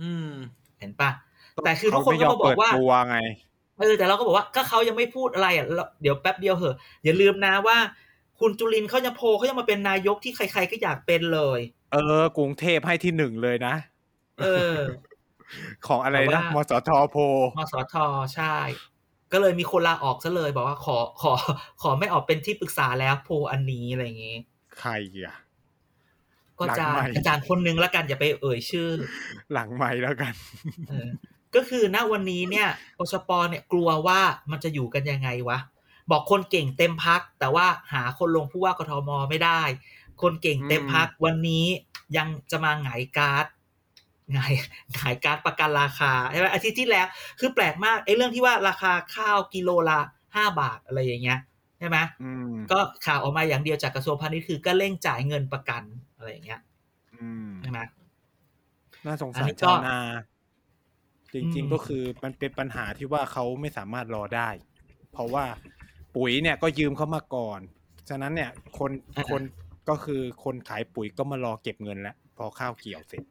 อืม เห็นปะแต่คือทุกคนก็เขมาบอกว่าไยมเปิดตัวไงเออแต่เราก็บอกว่าก็เขายังไม่พูดอะไรอะแล้วเดี๋ยวแป๊บเดียวเหอะอย่าลืมนะว่า คุณจุลินทร์เขายังโพลเขายังมาเป็นนายกที่ใคร ๆก็อยากเป็นเลย เออกรุงเทพให้ที่หนึ่งเลยนะ เออ ของอะไรแต่นะว่ามสทโพมสทใช่ ก็เลยมีคนลาออกซะเลย บอกว่าขอขอ ขอไม่ออกเป็นที่ปรึกษาแล้วโพลอันนี้อะไรอย่างงี้ ใครอะก็อาจารหลังย์ไมค์อาจารย์คนนึงแล้วกันอย่าไปเอ่ยชื่อ หลังไม้แล้วกันเออก็คือณวันนี้เนี่ยปชปเนี่ยกลัวว่ามันจะอยู่กันยังไงวะ บอกคนเก่งเต็มพัก แต่ว่าหาคนลงผู้ว่ากทมไม่ได้ คนเก่งเต็มพักวันนี้ยังจะมาหงายการ์ดหงายหงายการ์ดประกันราคาใช่ไหมอาทิตย์ที่แล้ว คือแปลกมากไอ้เรื่องที่ว่าราคาข้าวกิโลละห้าบาทอะไรอย่างเงี้ยใช่ไหมอืมก็ข่าวออกมาอย่างเดียวจากกระทรวงพาณิชย์คือก็เร่งจ่ายเงินประกันอะไรอย่างเงี้ยอืมใช่ไหมน่าสงอัสานรนี้ก็ชาวนาจอืริงมๆก็คือมันเป็นปัญหาที่ว่าเขาไม่สามารถรอได้ เพราะว่าปุ๋ยเนี่ยก็ยืมเขามาก่อน ฉะนั้นเนี่ยคนคน ก็คือคนขายปุ๋ยก็มารอเก็บเงินแล้วพอข้าวเกี่ยวเสร็จ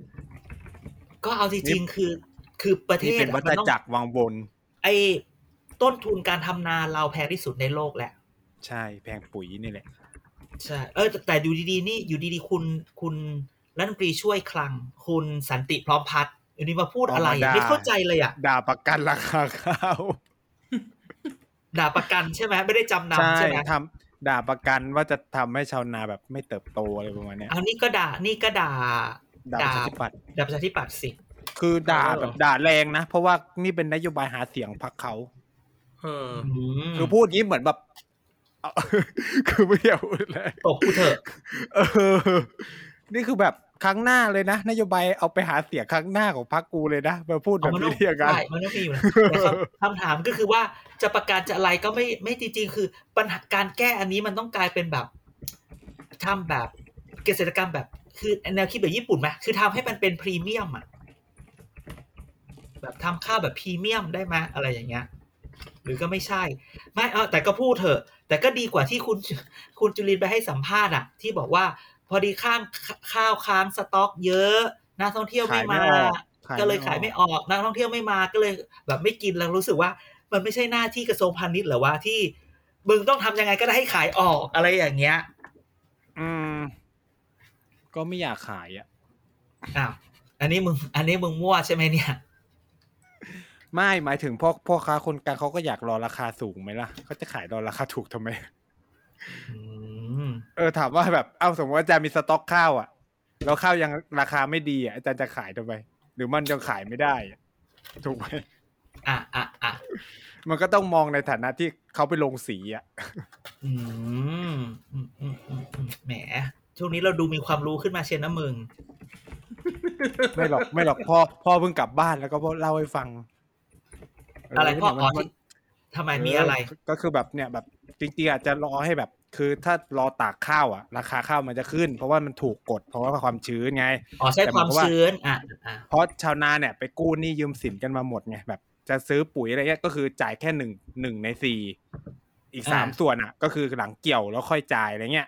ก็เอาจริงๆคือ คือประเทนี่ศเป็นอะวัมัฏนต้องจักรวังบนไอ้ต้นทุนการทำนาเราแพงที่สุดในโลกแหละใช่แพงปุ๋ยนี่แหละใช่เออแต่แต่อยู่ดีๆนี่อยู่ดีๆคุณคุณรัฐมนตรีช่วยคลัง คุณสันติพร้อมพัฒน์อยู่ดีมาพูดอะไรออกมาด่าไม่เข้าใจเลยอะด่าประกันราคาข้าวด่าประกันใช่ไหมไม่ได้จำใช่นำใช่ไหมทำ ด่าประกันว่าจะทำให้ชาวนาแบบไม่เติบโตอะไรประมาณเนี้ยเอานี่ก็ด่านี่ก็ด่าด่าประชาธิปัตย์ด่าประชาธิปัตย์สิคือด่าเออแบบด่าแรงนะ เพราะว่านี่เป็นนโยบายหาเสียงพรรคเขาเออมคือพูดงี้เหมือนแบบเอาคือไม่อยากพูดเลยตบกูเถอะเออ นี่คือแบบ ครั้งหน้าเลยนะ นโยบายเอาไปหาเสียงครั้งหน้าของพรรคกูเลยนะมาพูดแบเอาบมันต้นี้องเรียกกันใช่มันต้องมีอยู่นะแต่คำคำถามก็คือว่าจะประกันจะอะไรก็ไม่ไม่จริงๆ คือปัญหาการแก้อันนี้มันต้องกลายเป็นแบบทำแบบเกษตรกรรมแบบ คือแนวคิดแบบญี่ปุ่นไหมคือทำให้มันเป็นพรีเมียมอะแบบทำข้าวแบบพรีเมียมได้ไหมอะไรอย่างเงี้ยหรือก็ไม่ใช่ ไม่เออแต่ก็พูดเถอะ แต่ก็ดีกว่าที่คุณคุณจุลินไปให้สัมภาษณ์อะที่บอกว่า พอดีข้างข้าวค้างสต็อกเยอะนักท่องเที่ยวไม่มาขายไม่ออกก็เลยขายไม่ออกนักท่องเที่ยวไม่มาก็เลยแบบไม่กินแล้วรู้สึกว่า มันไม่ใช่หน้าที่กระทรวงพาณิชย์เหรอว่าที่มึงต้องทำยังไงก็ได้ให้ขายออกอะไรอย่างเงี้ย อืม ก็ไม่อยากขายอะอ้าวอันนี้มึง อันนี้มึงมั่วใช่ไหมเนี่ย ไม่หมายถึงพ่อพ่อค้าคนกลางเขาก็อยากรอราคาสูงไหมล่ะเขาจะขายรอราคาถูกทำไมอืม เออถามว่าแบบเอ้าสมมติว่าอาจารย์มีสต็อกข้าวอะแล้วข้าวยังราคาไม่ดีอะอาจารย์จะขายทำไมหรือมันยังขายไม่ได้อะถูกไหมอะอะอะมันก็ต้องมองในฐานะที่เขาไปลงสีอะอืมอืมอืมอืมอืมแหมช่วงนี้เราดูมีความรู้ขึ้นมาเชียนนะมึง ไม่หรอกไม่หรอกพ่อพ่อเพิ่งกลับบ้านแล้วก็เล่าให้ฟังเอะไรพ่ออ๋อมันที่ทำไมมีอะไรเก็คือแบบเนี่ยแบบจริงๆอาจจะรอให้แบบ คือถ้ารอตากข้าวอะ ราคาข้าวมันจะขึ้น เพราะว่ามันถูกกด เพราะว่าความชื้นไงอ๋อใช่แต่หคมายความว่าวามชื้นอะอะเพราะชาวนาเนี่ยไปกู้หนี้ยืมสินกันมาหมดไงแบบ จะซื้อปุ๋ยอะไรเงี้ยก็คือจ่ายแค่หนึ่งหนึ่งในสี่อีกสามส่วนอะ ก็คือหลังเกี่ยวแล้วค่อยจ่ายอะไรเงี้ย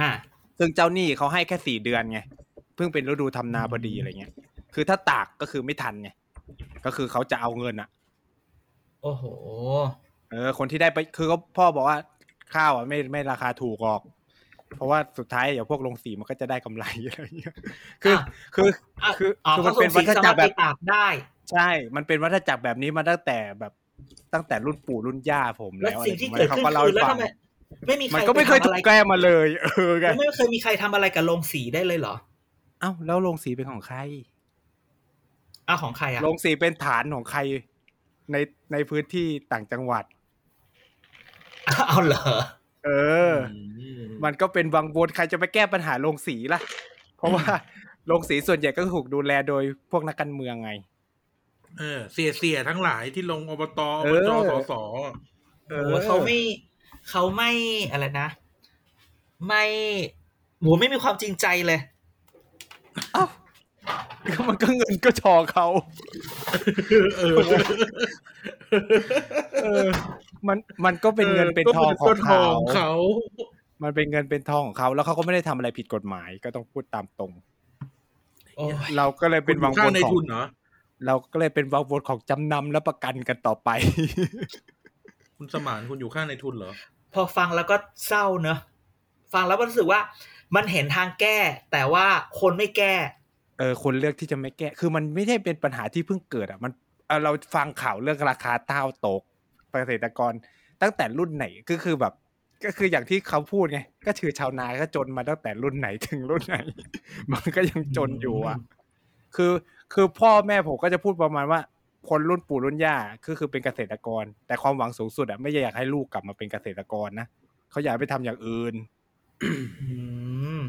อะซึ่งเจ้าหนี้เขาให้แค่สี่เดือนไงเพิ่งเป็นฤดูทำนาพอดีอะไรเงี้ย คือถ้าตากก็คือไม่ทันไงก็คือเขาจะเอาเงินอะ โอ้โหเออคนที่ได้ไปคือเขาพ่อบอกว่า ข้าวอะไม่ไม่ราคาถูกหรอก เพราะว่าสุดท้ายเดี๋ยวพวกโรงสีมันก็จะได้กำไรอะไรเงี้ยคืออะคืออะคืออ๋อคือเขามันส่เป็งนสีวัฏสาจัมากรถรแบไปบตากได้ ใช่ มันเป็นวัฏจักรแบบนี้มาตั้งแต่แบบตั้งแต่รุ่นปู่รุ่นย่าผมแล้วแล้วสิ่งที่อะไรเกิดเขาขึ้นก็เล่าคือให้แล้วฟัทำงไมไม่มีใครมันก็ไม่เคยปถูทำกอะรแก้มาเลย เออไงไม่เคยมีใครทำอะไรกับโรงสีได้เลยเหรอเอ้าแล้วโรงสีเป็นของใครอ้าวของใครอะโรงสีเป็นฐานของใครในในพื้นที่ต่างจังหวัด เอาเหรอ เออ มันก็เป็นวังวนใครจะไปแก้ปัญหาโรงสีล่ะ เพราะว่าโรงสีส่วนใหญ่ก็ถูกดูแลโดยพวกนักการเมืองไง เออ เสียเสียทั้งหลายที่ลงอบตอเอบอจสสเอโอ้อเขาไม่เขาไม่อะไรนะ ไม่หมูไม่มีความจริงใจเลยเอ้ามันก็เงินก็ชอเขาเออเออ มันมันก็เป็นเงินเป็นทองขก็องทอเขางเขา มันเป็นเงินเป็นทองของเขา แล้วเขาก็ไม่ได้ทำอะไรผิดกฎหมายก็ต้องพูดตามตรงโอ้ยเราก็เลยเป็นวังข้าวนในขอทุงนเหรอเราก็เลยเป็นวังวนของจำนำและประกันกันต่อไป คุณสมานคุณอยู่ข้างในทุนเหรอ พอฟังแล้วก็เศร้าเนอะฟังแล้วก็รู้สึกว่า มันเห็นทางแก้ แต่ว่าคนไม่แก้ เออ คนเลือกที่จะไม่แก้ คือมันไม่ได้เป็นปัญหาที่เพิ่งเกิดอะ มันเอ่อเราฟังข่าวเรื่องราคาข้าวตก เกษตรกรตั้งแต่รุ่นไหนก็คือแบบ ก็คืออย่างที่เขาพูดไง ก็คือชาวนาก็จนมาตั้งแต่รุ่นไหนถึงรุ่นไหน มันก็ยังจนอยู่อะ คือคือพ่อแม่ผมก็จะพูดประมาณว่า คนรุ่นปู่รุ่นย่าก็คือเป็นเกษตรกร แต่ความหวังสูงสุดอะไม่อยากให้ลูกกลับมาเป็นเกษตรกรนะเขาอยากไปทำอย่างอื่นอืม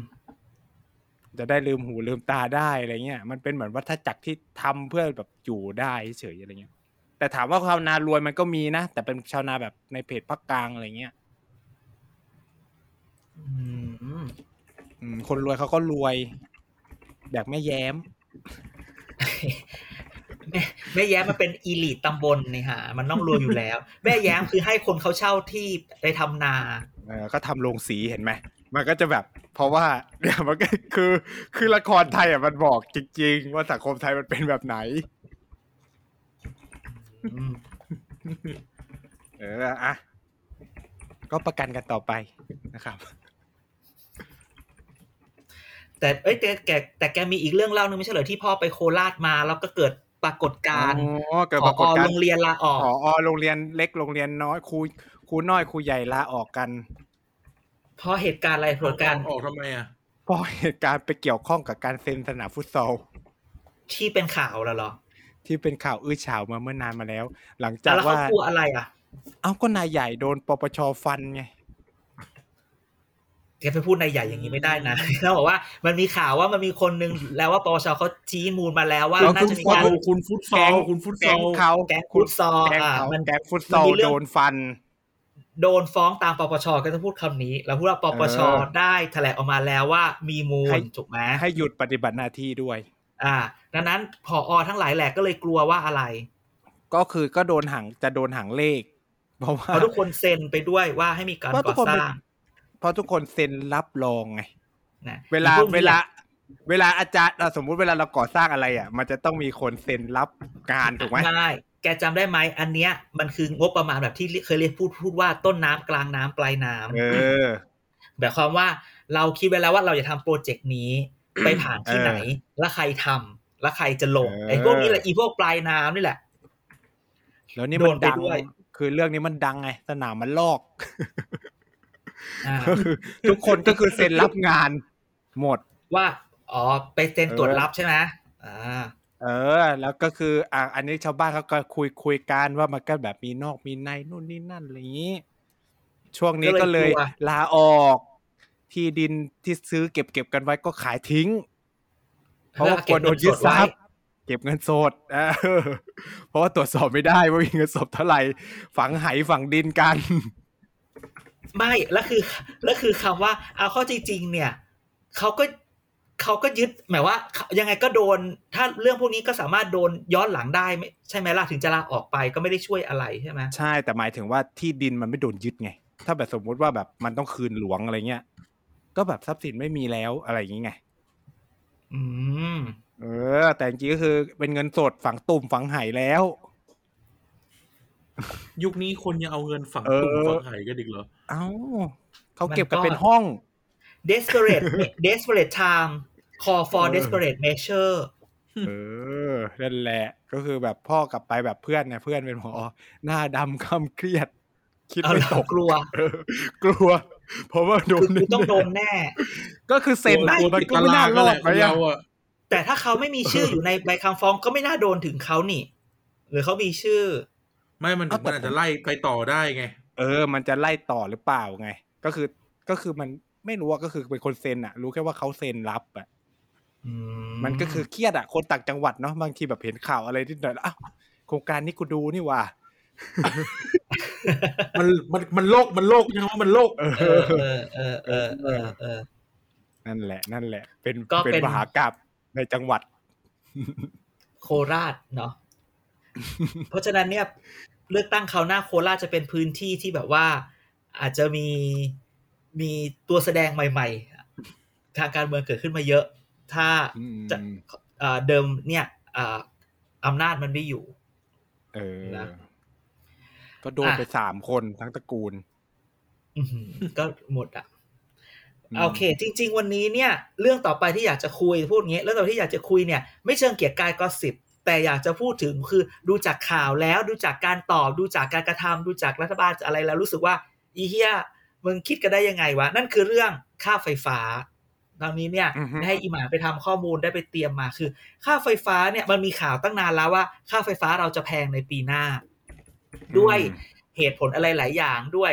จะได้ลืมหูลืมตาได้อะไรเงี้ย มันเป็นเหมือนวัฏจักรที่ทำเพื่อแบบอยู่ได้เฉยอะไรเงี้ย แต่ถามว่าชาวนารวยมันก็มีนะ แต่เป็นชาวนาแบบในเพจภาคกลางอะไรเงี้ยอืมอืมคนรวยเขาก็รวย แบบแม่แย้มแม่แม่แย้มมันเป็นอีลิตตำบลนี่ฮะมันต้องรวยอยู่แล้ว แม่แย้มคือให้คนเขาเช่าที่ไปทำนาเออก็ทำโรงสีเห็นไหมมันก็จะแบบ เพราะว่าเนี่ยมันก็คือคือละครไทยอะมันบอกจริง ๆ ว่าสังคมไทยมันเป็นแบบไหนอืม เอออะก็ประกันกันต่อไปนะครับ แต่เอ้ยแต่แกแต่แกมีอีกเรื่องเล่านึงไม่ใช่เหรอที่พ่อไปโคราชมาแล้วก็เกิดปรากฏการณ์อ๋อเกิดผปรากฏอการโรณ์งเรียนลาออกผอโรงเรียนเล็กโรงเรียนน้อยครูครูน้อยครูใหญ่ลาออกกันเพราะเหตุการณ์อะไรผลการณ์ออกทำไมอะเพราะเหตุการณ์ไปเกี่ยวข้องกับการเซ็นสนามฟุตซอลที่เป็นข่าวแล้วเหรอ ที่เป็นข่าวอื้อฉาวมาเมื่อนานมาแล้ว หลังแต่จากแล้วเขาว่ากลัวอะไรอะ เอ้าก็นายใหญ่โดนปปชฟันไงแกไปพูดในใหญ่อย่างนี้ไม่ได้นะเขาบอกว่ามันมีข่าวว่ามันมีคนนึงแล้วว่าปปชเขาชี้มูลมาแล้วว่าแล้วน่าจะมีการคุณฟุตซอลคุณฟุตซแก๊องลเขาแก๊งฟุตซอลแก๊งอะเขามันแก๊งฟุตซอลมันมีเรื่องโดนฟัน โดนฟ้องตามปปชก็จะพูดคำนี้ แล้วพูดว่าปปชเออได้แถลงออกมาแล้วว่ามีมูให้ลถูกไหมให้หยุดปฏิบัติหน้าที่ด้วย อ่า ดังนั้นผอทั้งหลายแหละก็เลยกลัวว่าอะไร ก็คือก็โดนหังจะโดนหังเลข เพราะว่าเพราะทุกคนเซ็นไปด้วยว่าให้มีการเพราะทุก่กอคนสเป็นร้างเพราะทุกคนเซ็นรับรองไงนะเวลาพกนี้เวแหลาละเวลาอาจารย์อะสมมุติเวลาเราก่อสร้างอะไรอะ มันจะต้องมีคนเซ็นรับงานถูกไหมไม่แกจำได้ไหมอันเนี้ย มันคืองบประมาณแบบที่เคยเรียกพูดพูดว่าต้นน้ำกลางน้ำปลายน้ำเออแบบความว่าเราคิดไว้แล้วว่าเราจะทำโปรเจกต์นี้ ไปผ่านที่เออไหน แล้วใครทำแล้วใครจะลงเออไอ้พวกนี้แหละอีพวกปลายน้ำนี่แหละ แล้วนี่โดมันนไปดังด้วยคือเรื่องนี้มันดังไง สนามมันลอกอ่าก็คือทุกคนก็คือเซ็นรับงานหมดว่าอ๋อไปเซ็นตรวจเออรับใช่ไหมอ่าเออ แล้วก็คือ อะอันนี้ชาวบ้านเขาก็คุยคุยกันว่ามันก็แบบมีนอกมีในนู่นนี่นั่นอะไรอย่างนี้ ช่วงนี้ก็เลยลาออก ที่ดินที่ซื้อเก็บเก็บกันไว้ก็ขายทิ้ง เพราะว่ากลัวโดนยึดทรัพย์เก็บเงินสดเออเพราะว่าตรวจสอบไม่ได้ว่ามีเงินสดเท่าไหร่ ฝังไหฝังดินกัน ไม่ แล้วคือ แล้วคือคำว่า เอาเข้าจริงๆเนี่ย เขาก็เขาก็ยึด หมายว่า ยังไงก็โดน ถ้าเรื่องพวกนี้ก็สามารถโดนย้อนหลังได้ไม่ใช่ไหมล่ะ ถึงจะลาออกไปก็ไม่ได้ช่วยอะไรใช่ไหมใช่ แต่หมายถึงว่าที่ดินมันไม่โดนยึดไง ถ้าแบบสมมุติว่าแบบมันต้องคืนหลวงอะไรเงี้ย ก็แบบทรัพย์สินไม่มีแล้วอะไรอย่างงี้ไงอืม เออ แต่จริงๆก็คือเป็นเงินสดฝังตุ่มฝังไหแล้ว ยุคนี้คนยังเอาเงินฝังเออตุ่มฝังไหกันอีกเหรอ เอ้าเขาเก็บมันก็กันเป็นห้อง desperate desperate time call for เออ desperate measure เออนั่นแหละก็คือแบบพ่อกลับไปแบบเพื่อนเนี่ยเพื่อนเป็นหมอหน้าดำคำเครียด คิดเอาไม่เหรตอกกลัวเออกลัว เพราะว่าโดคืนอกูต้องโดนแน่ ก็คือเซ็นนะกลัวมันติดก็ไม่น่ารอดไหมตารางนั่นแหละอะเราอะแต่ถ้าเขาไม่มีชื่ออยู่ในใบคำฟ้องก็ไม่น่าโดนถึงเขานี่ หรือเขามีชื่อ ไม่มันถึงมันอาจจะไล่ไปต่อได้ไง เออ มันจะไล่ต่อหรือเปล่าไง ก็คือก็คือมันไม่รู้ว่าก็คือเป็นคนเซ็นอะรู้แค่ว่าเขาเซ็นรับอะอืมันก็คือเครียดอะคนต่างจังหวัดเนาะบางทีแบบเห็นข่าวอะไรที่หน่อยแล้วอ้าวโครงการนี้กูดูนี่ว่า มันมันมันโลกมันโลกยังว่ามันโลกเอเอออเออเออเออเออเออนั่นแหละ นั่นแหละเป็นก็เป็นเป็นมหากราบในจังหวัด โคราชเนาะเพราะฉะนั้นเนี่ยเลือกตั้งคราวหน้าโคราชจะเป็นพื้นที่ที่แบบว่า อาจจะมีมีตัวแสดงใหม่ๆ ทางการเมืองเกิดขึ้นมาเยอะ ถ้าอืมจะเอ่อเดิมเนี่ยเอ่ออำนาจมันไม่อยู่ เออนะ ก็โดนไปอะสามคนทั้งตระกูลอื้อหือก็หมดอะอืมโอเค จริง ๆ วันนี้เนี่ย เรื่องต่อไปที่อยากจะคุยพูดอย่างเงี้ยเรื่องต่อไปที่อยากจะคุยเนี่ย ไม่เชิงเกียรติกายก็สิบแต่อยากจะพูดถึงคือดูจากข่าวแล้วดูจากการตอบดูจากการกระทำดูจากรัฐบาลอะไรแล้วรู้สึกว่า อีเฮียมึงคิดกันได้ยังไงวะ นั่นคือเรื่องค่าไฟฟ้าตอนนี้เนี่ยอือฮึให้อีหมาไปทำข้อมูลได้ไปเตรียมมาคือ ค่าไฟฟ้าเนี่ยมันมีข่าวตั้งนานแล้วว่า ค่าไฟฟ้าเราจะแพงในปีหน้า ด้วยเหตุผลอะไรหลายอย่างด้วย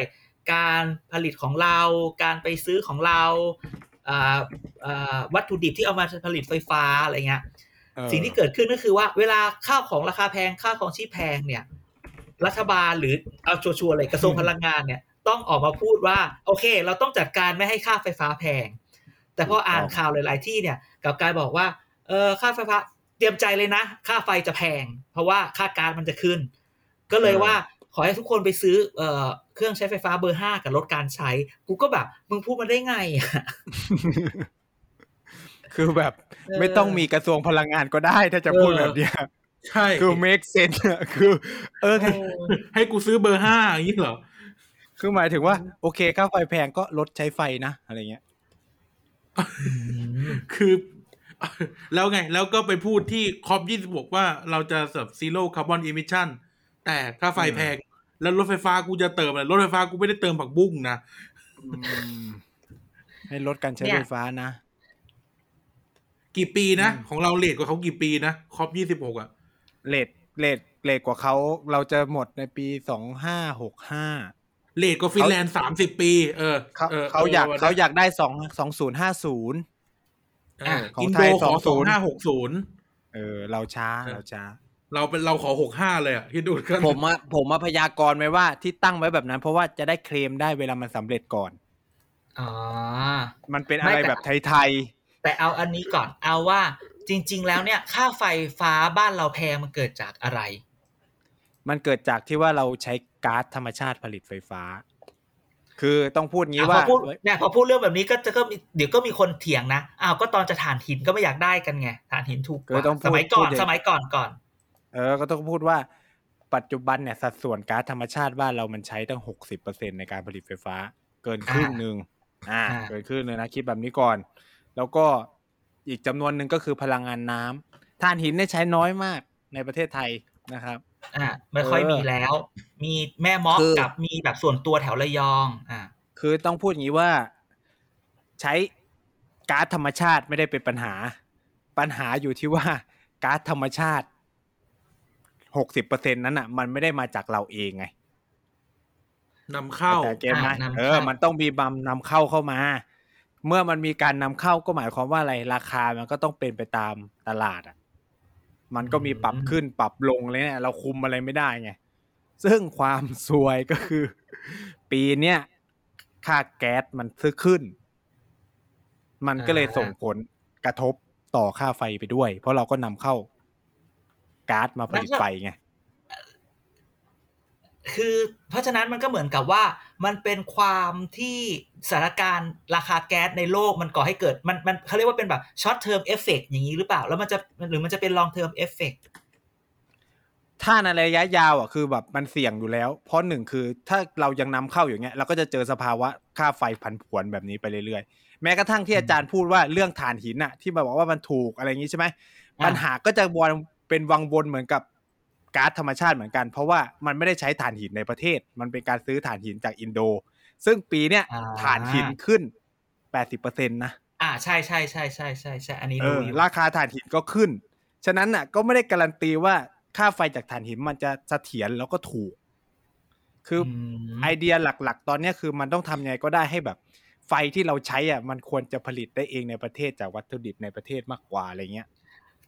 การผลิตของเรา การไปซื้อของเราอ่าอ่าวัตถุดิบที่เอามาผลิตไฟฟ้าอะไรเงี้ยเออสิ่งที่เกิดขึ้นก็คือว่าเวลาข้าวของราคาแพงข้าวของชีพแพงเนี่ย รัฐบาลหรือเอาชัวร์ๆเลยกระทรวงพลังงานเนี่ยต้องออกมาพูดว่า โอเค เราต้องจัดการไม่ให้ค่าไฟฟ้าแพง แต่พออ่านข่าวหลาย ๆ ที่เนี่ยกลับกลายบอกว่าเออค่าไฟฟ้าเตรียมใจเลยนะ ค่าไฟจะแพง เพราะว่าค่าก๊าซมันจะขึ้น ก็เลยว่าขอให้ทุกคนไปซื้อเอ่อเครื่องใช้ไฟฟ้าเบอร์ห้ากับลดการใช้ กูก็แบบ มึงพูดมาได้ไงอะคือแบบเออไม่ต้องมีกระทรวงพลังงานก็ได้ถ้าจะพูดแบบเนี้ยใช่คือ make sense อะคือ เออ ให้กูซื้อเบอร์ห้าอย่างนี้เหรอ คือหมายถึงว่า โอเคค่าไฟแพงก็ลดใช้ไฟนะอะไรเงี้ย คือ แล้วไง แล้วก็ไปพูดที่ COP ยี่สิบกว่าเราจะเสิร์ฟ zero carbon emission แต่ค่าไฟแพง แล้วรถไฟฟ้ากูจะเติมอะไรรถไฟฟ้ากูไม่ได้เติมผักบุ้งนะให้ลดการใช้เนี่ยไฟฟ้านะ กี่ปีนะอืมของเราเลทกว่าเขากี่ปีนะคอปยี่สิบหกอะเลทเลทเลทกว่าเขาเราจะหมดในปีสองห้าหกห้าเลทกว่าฟินแลนด์สามสิบปี เออเขาออเขาอยากประมณนั้นเขาอยากได้สองสองศูนย์ห้าศูนย์เออของอินไทโดยขอสอง20ห้าหกศูนย์เออ เราช้าเออเราช้า เราเป็นเราขอหกห้าเลยอะที่ดูกันผมอะผมมาพยากรณ์ไว้ว่าที่ตั้งไว้แบบนั้น เพราะว่าจะได้เคลมได้เวลามันสำเร็จก่อนอ๋อมันเป็นอะไรไม่แต่แบบไทยแต่เอาอันนี้ก่อนเอาว่าจริง ๆ แล้วเนี่ย ค่าไฟฟ้าบ้านเราแพงมันเกิดจากอะไรๆมันเกิดจากที่ว่าเราใช้ก๊าซธรรมชาติผลิตไฟฟ้า คือต้องพูดงี้อะว่าพอพูดเนี่ยพอพูดเรื่องแบบนี้ก็จะก็มีเดี๋ยวก็มีคนเถียงนะอ้าวก็ตอนจะถ่านหินก็ไม่อยากได้กันไงถ่านหินถูกกก็ว่าต้องพูดสมัยก่อนพูดเด็กสมัยก่อนก่อน เออ ก็ต้องพูดว่าปัจจุบันเนี่ยสัดส่วนก๊าซธรรมชาติบ้านเรามันใช้ตั้งหกสิบเปอร์เซ็นในการผลิตไฟฟ้า เกินครึ่งหนึ่งอ่า เกินครึ่งหนึ่งนะคิดแบบนี้ก่อน แล้วก็อีกจำนวนหนึ่งก็คือพลังงานน้ำถ่านหินเนี่ยใช้น้อยมากในประเทศไทยนะครับ อ่า ไม่ค่อยเออมีแล้ว มีแม่เมาะคือกับมีแบบส่วนตัวแถวระยอง อ่า คือต้องพูดอย่างนี้ว่าใช้ก๊าซธรรมชาติไม่ได้เป็นปัญหา ปัญหาอยู่ที่ว่าก๊าซธรรมชาติ หกสิบเปอร์เซ็นนั้นอะ มันไม่ได้มาจากเราเองไงนำเข้าแต่เกมไหมอะนำเข้าเออ มันต้องมีบัมนำเข้าเข้ามา เมื่อมันมีการนำเข้าก็หมายความว่าอะไรราคามันก็ต้องเป็นไปตามตลาดอะ มันก็มีปรับขึ้นปรับลงเลยเนี่ย เราคุมอะไรไม่ได้ไงซึ่งความซวยก็คือ ปีเนี้ยค่าแก๊สมันซื้อขึ้น มันก็เลยส่งผลกระทบต่อค่าไฟไปด้วย เพราะเราก็นำเข้า ก๊าซมาผลิตไฟไงคือเพราะฉะนั้นมันก็เหมือนกับว่ามันเป็นความที่สถานการณ์ราคาแก๊สในโลกมันก่อให้เกิดมันมันเขาเรียกว่าเป็นแบบ short-term effect อย่างนี้หรือเปล่า แล้วมันจะหรือมันจะเป็น long-term effectถ้าในระยะยาวอะคือแบบมันเสี่ยงอยู่แล้ว เพราะหนึ่งคือถ้าเรายังนำเข้าอย่างเงี้ยเราก็จะเจอสภาวะค่าไฟผันผวนแบบนี้ไปเรื่อยๆ แม้กระทั่งที่อาจารย์พูดว่าเรื่องถ่านหินอะที่มาบอกว่ามันถูกอะไรอย่างงี้ใช่ไหมปัญหาก็จะวน เป็นวังวนเหมือนกับก๊าซธรรมชาติเหมือนกัน เพราะว่ามันไม่ได้ใช้ถ่านหินในประเทศ มันเป็นการซื้อถ่านหินจากอินโด ซึ่งปีเนี้ยถ่านหินขึ้น80%นะอ่าใช่ใช่ใช่ใช่ใช่ใช่อันนี้เอรู้ออยู่ราคาถ่านหินก็ขึ้น ฉะนั้นน่ะ ก็ไม่ได้การันตีว่าค่าไฟจากถ่านหินมันจะเสถียรแล้วก็ถูก คืออมไอเดียหลัก ๆ ตอนเนี้ยคือมันต้องทำยังไงก็ได้ให้แบบ ไฟที่เราใช้อะมันควรจะผลิตได้เองในประเทศจากวัตถุดิบในประเทศมากกว่าอะไรเงี้ย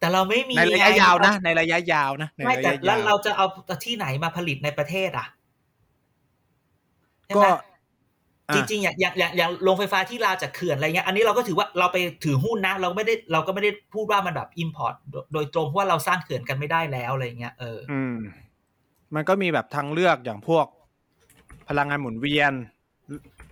แต่เราไม่มีในระยะไงยาวนะ ในระยะยาวนะในไม่ระแต่ยะแล้วยาวเราจะเอาที่ไหนมาผลิตในประเทศอะใช่ไหก็มอะจริงๆอย่างอย่างอย่างอย่างโรงไฟฟ้าที่ลาวจากเขื่อนอะไรเงี้ยอันนี้เราก็ถือว่าเราไปถือหุ้นนะ เราไม่ได้เราก็ไม่ได้พูดว่ามันแบบ import โดยตรงเพราะว่าเราสร้างเขื่อนกันไม่ได้แล้วอะไรเงี้ยเอออืม มันก็มีแบบทางเลือกอย่างพวก พลังงานหมุนเวียน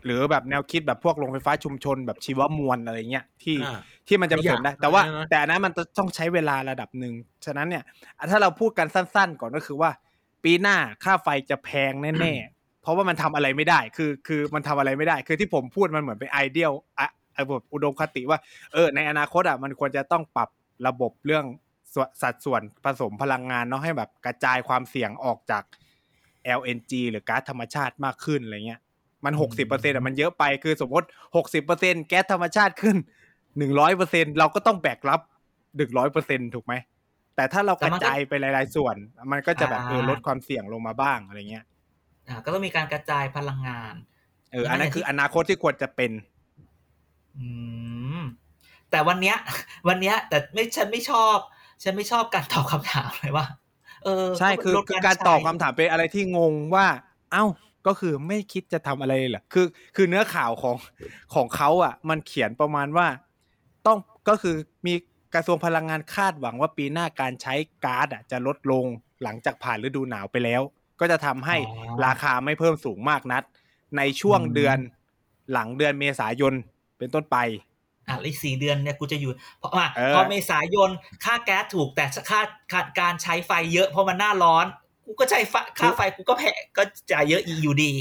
หรือแบบแนวคิดแบบพวกโรงไฟฟ้าชุมชนแบบชีวมวลอะไรเงี้ยที่อ่า ที่มันจะผสมได้อยากแต่ว่านะแต่อันนั้นมันต้องใช้เวลาระดับหนึ่งฉะนั้นเนี่ยอะถ้าเราพูดกันสั้น ๆ ก่อนก็คือว่า ปีหน้าค่าไฟจะแพงแน่ๆเพราะว่ามันทำอะไรไม่ได้ คือคือมันทำอะไรไม่ได้ คือที่ผมพูดมันเหมือนเป็นไอเดียลอะไอ้แบบอุดมคติว่าเออในอนาคตอะมันควรจะต้องปรับระบบเรื่องส่วนสัดส่วนผสมพลังงานเนาะให้แบบกระจายความเสี่ยงออกจาก LNG หรือก๊าซธรรมชาติมากขึ้นอะไรเงี้ยมันหกสิบเปอร์เซ็นต์มันเยอะไปคือสมมติหกสิบเปอร์เซ็นแก๊สธรรมชาติขึ้น หนึ่งร้อยเปอร์เซ็นเราก็ต้องแบกรับหนึ่งร้อยเปอร์เซ็นถูกไหม แต่ถ้าเรากระจายไปหลาย ๆ ส่วน มันก็จะแบบเออลดความเสี่ยงลงมาบ้างอะไรเงี้ย อ่า ก็ต้องมีการกระจายพลังงาน เออ อันนั้นคืออนาคตที่ควรจะเป็น อืม แต่วันเนี้ย วันเนี้ย แต่ไม่ฉันไม่ชอบ ฉันไม่ชอบการตอบคำถามเลยว่า เออ ใช่คือลดคือการใช้ตอบคำถามเป็นอะไรที่งงว่า เอ้าก็คือไม่คิดจะทำอะไรเลยเหรอคือ คือเนื้อข่าวของของเขาอะ มันเขียนประมาณว่า ต้องก็คือมีกระทรวงพลังงานคาดหวังว่าปีหน้าการใช้ก๊าซอะจะลดลงหลังจากผ่านฤดูหนาวไปแล้ว ก็จะทำให้ราคาไม่เพิ่มสูงมากนักในช่วงเดือนหลังเดือนเมษายนเป็นต้นไปอะอีกสี่เดือนเนี่ยกูจะอยู่ เพราะว่าเออพอเมษายนค่าแก๊สถูกแต่ค่าค่าการใช้ไฟเยอะเพราะมันหน้าร้อน กูก็ใช้ไฟค่าไฟกูก็แพงก็จ่ายเยอะอีอยู่ดี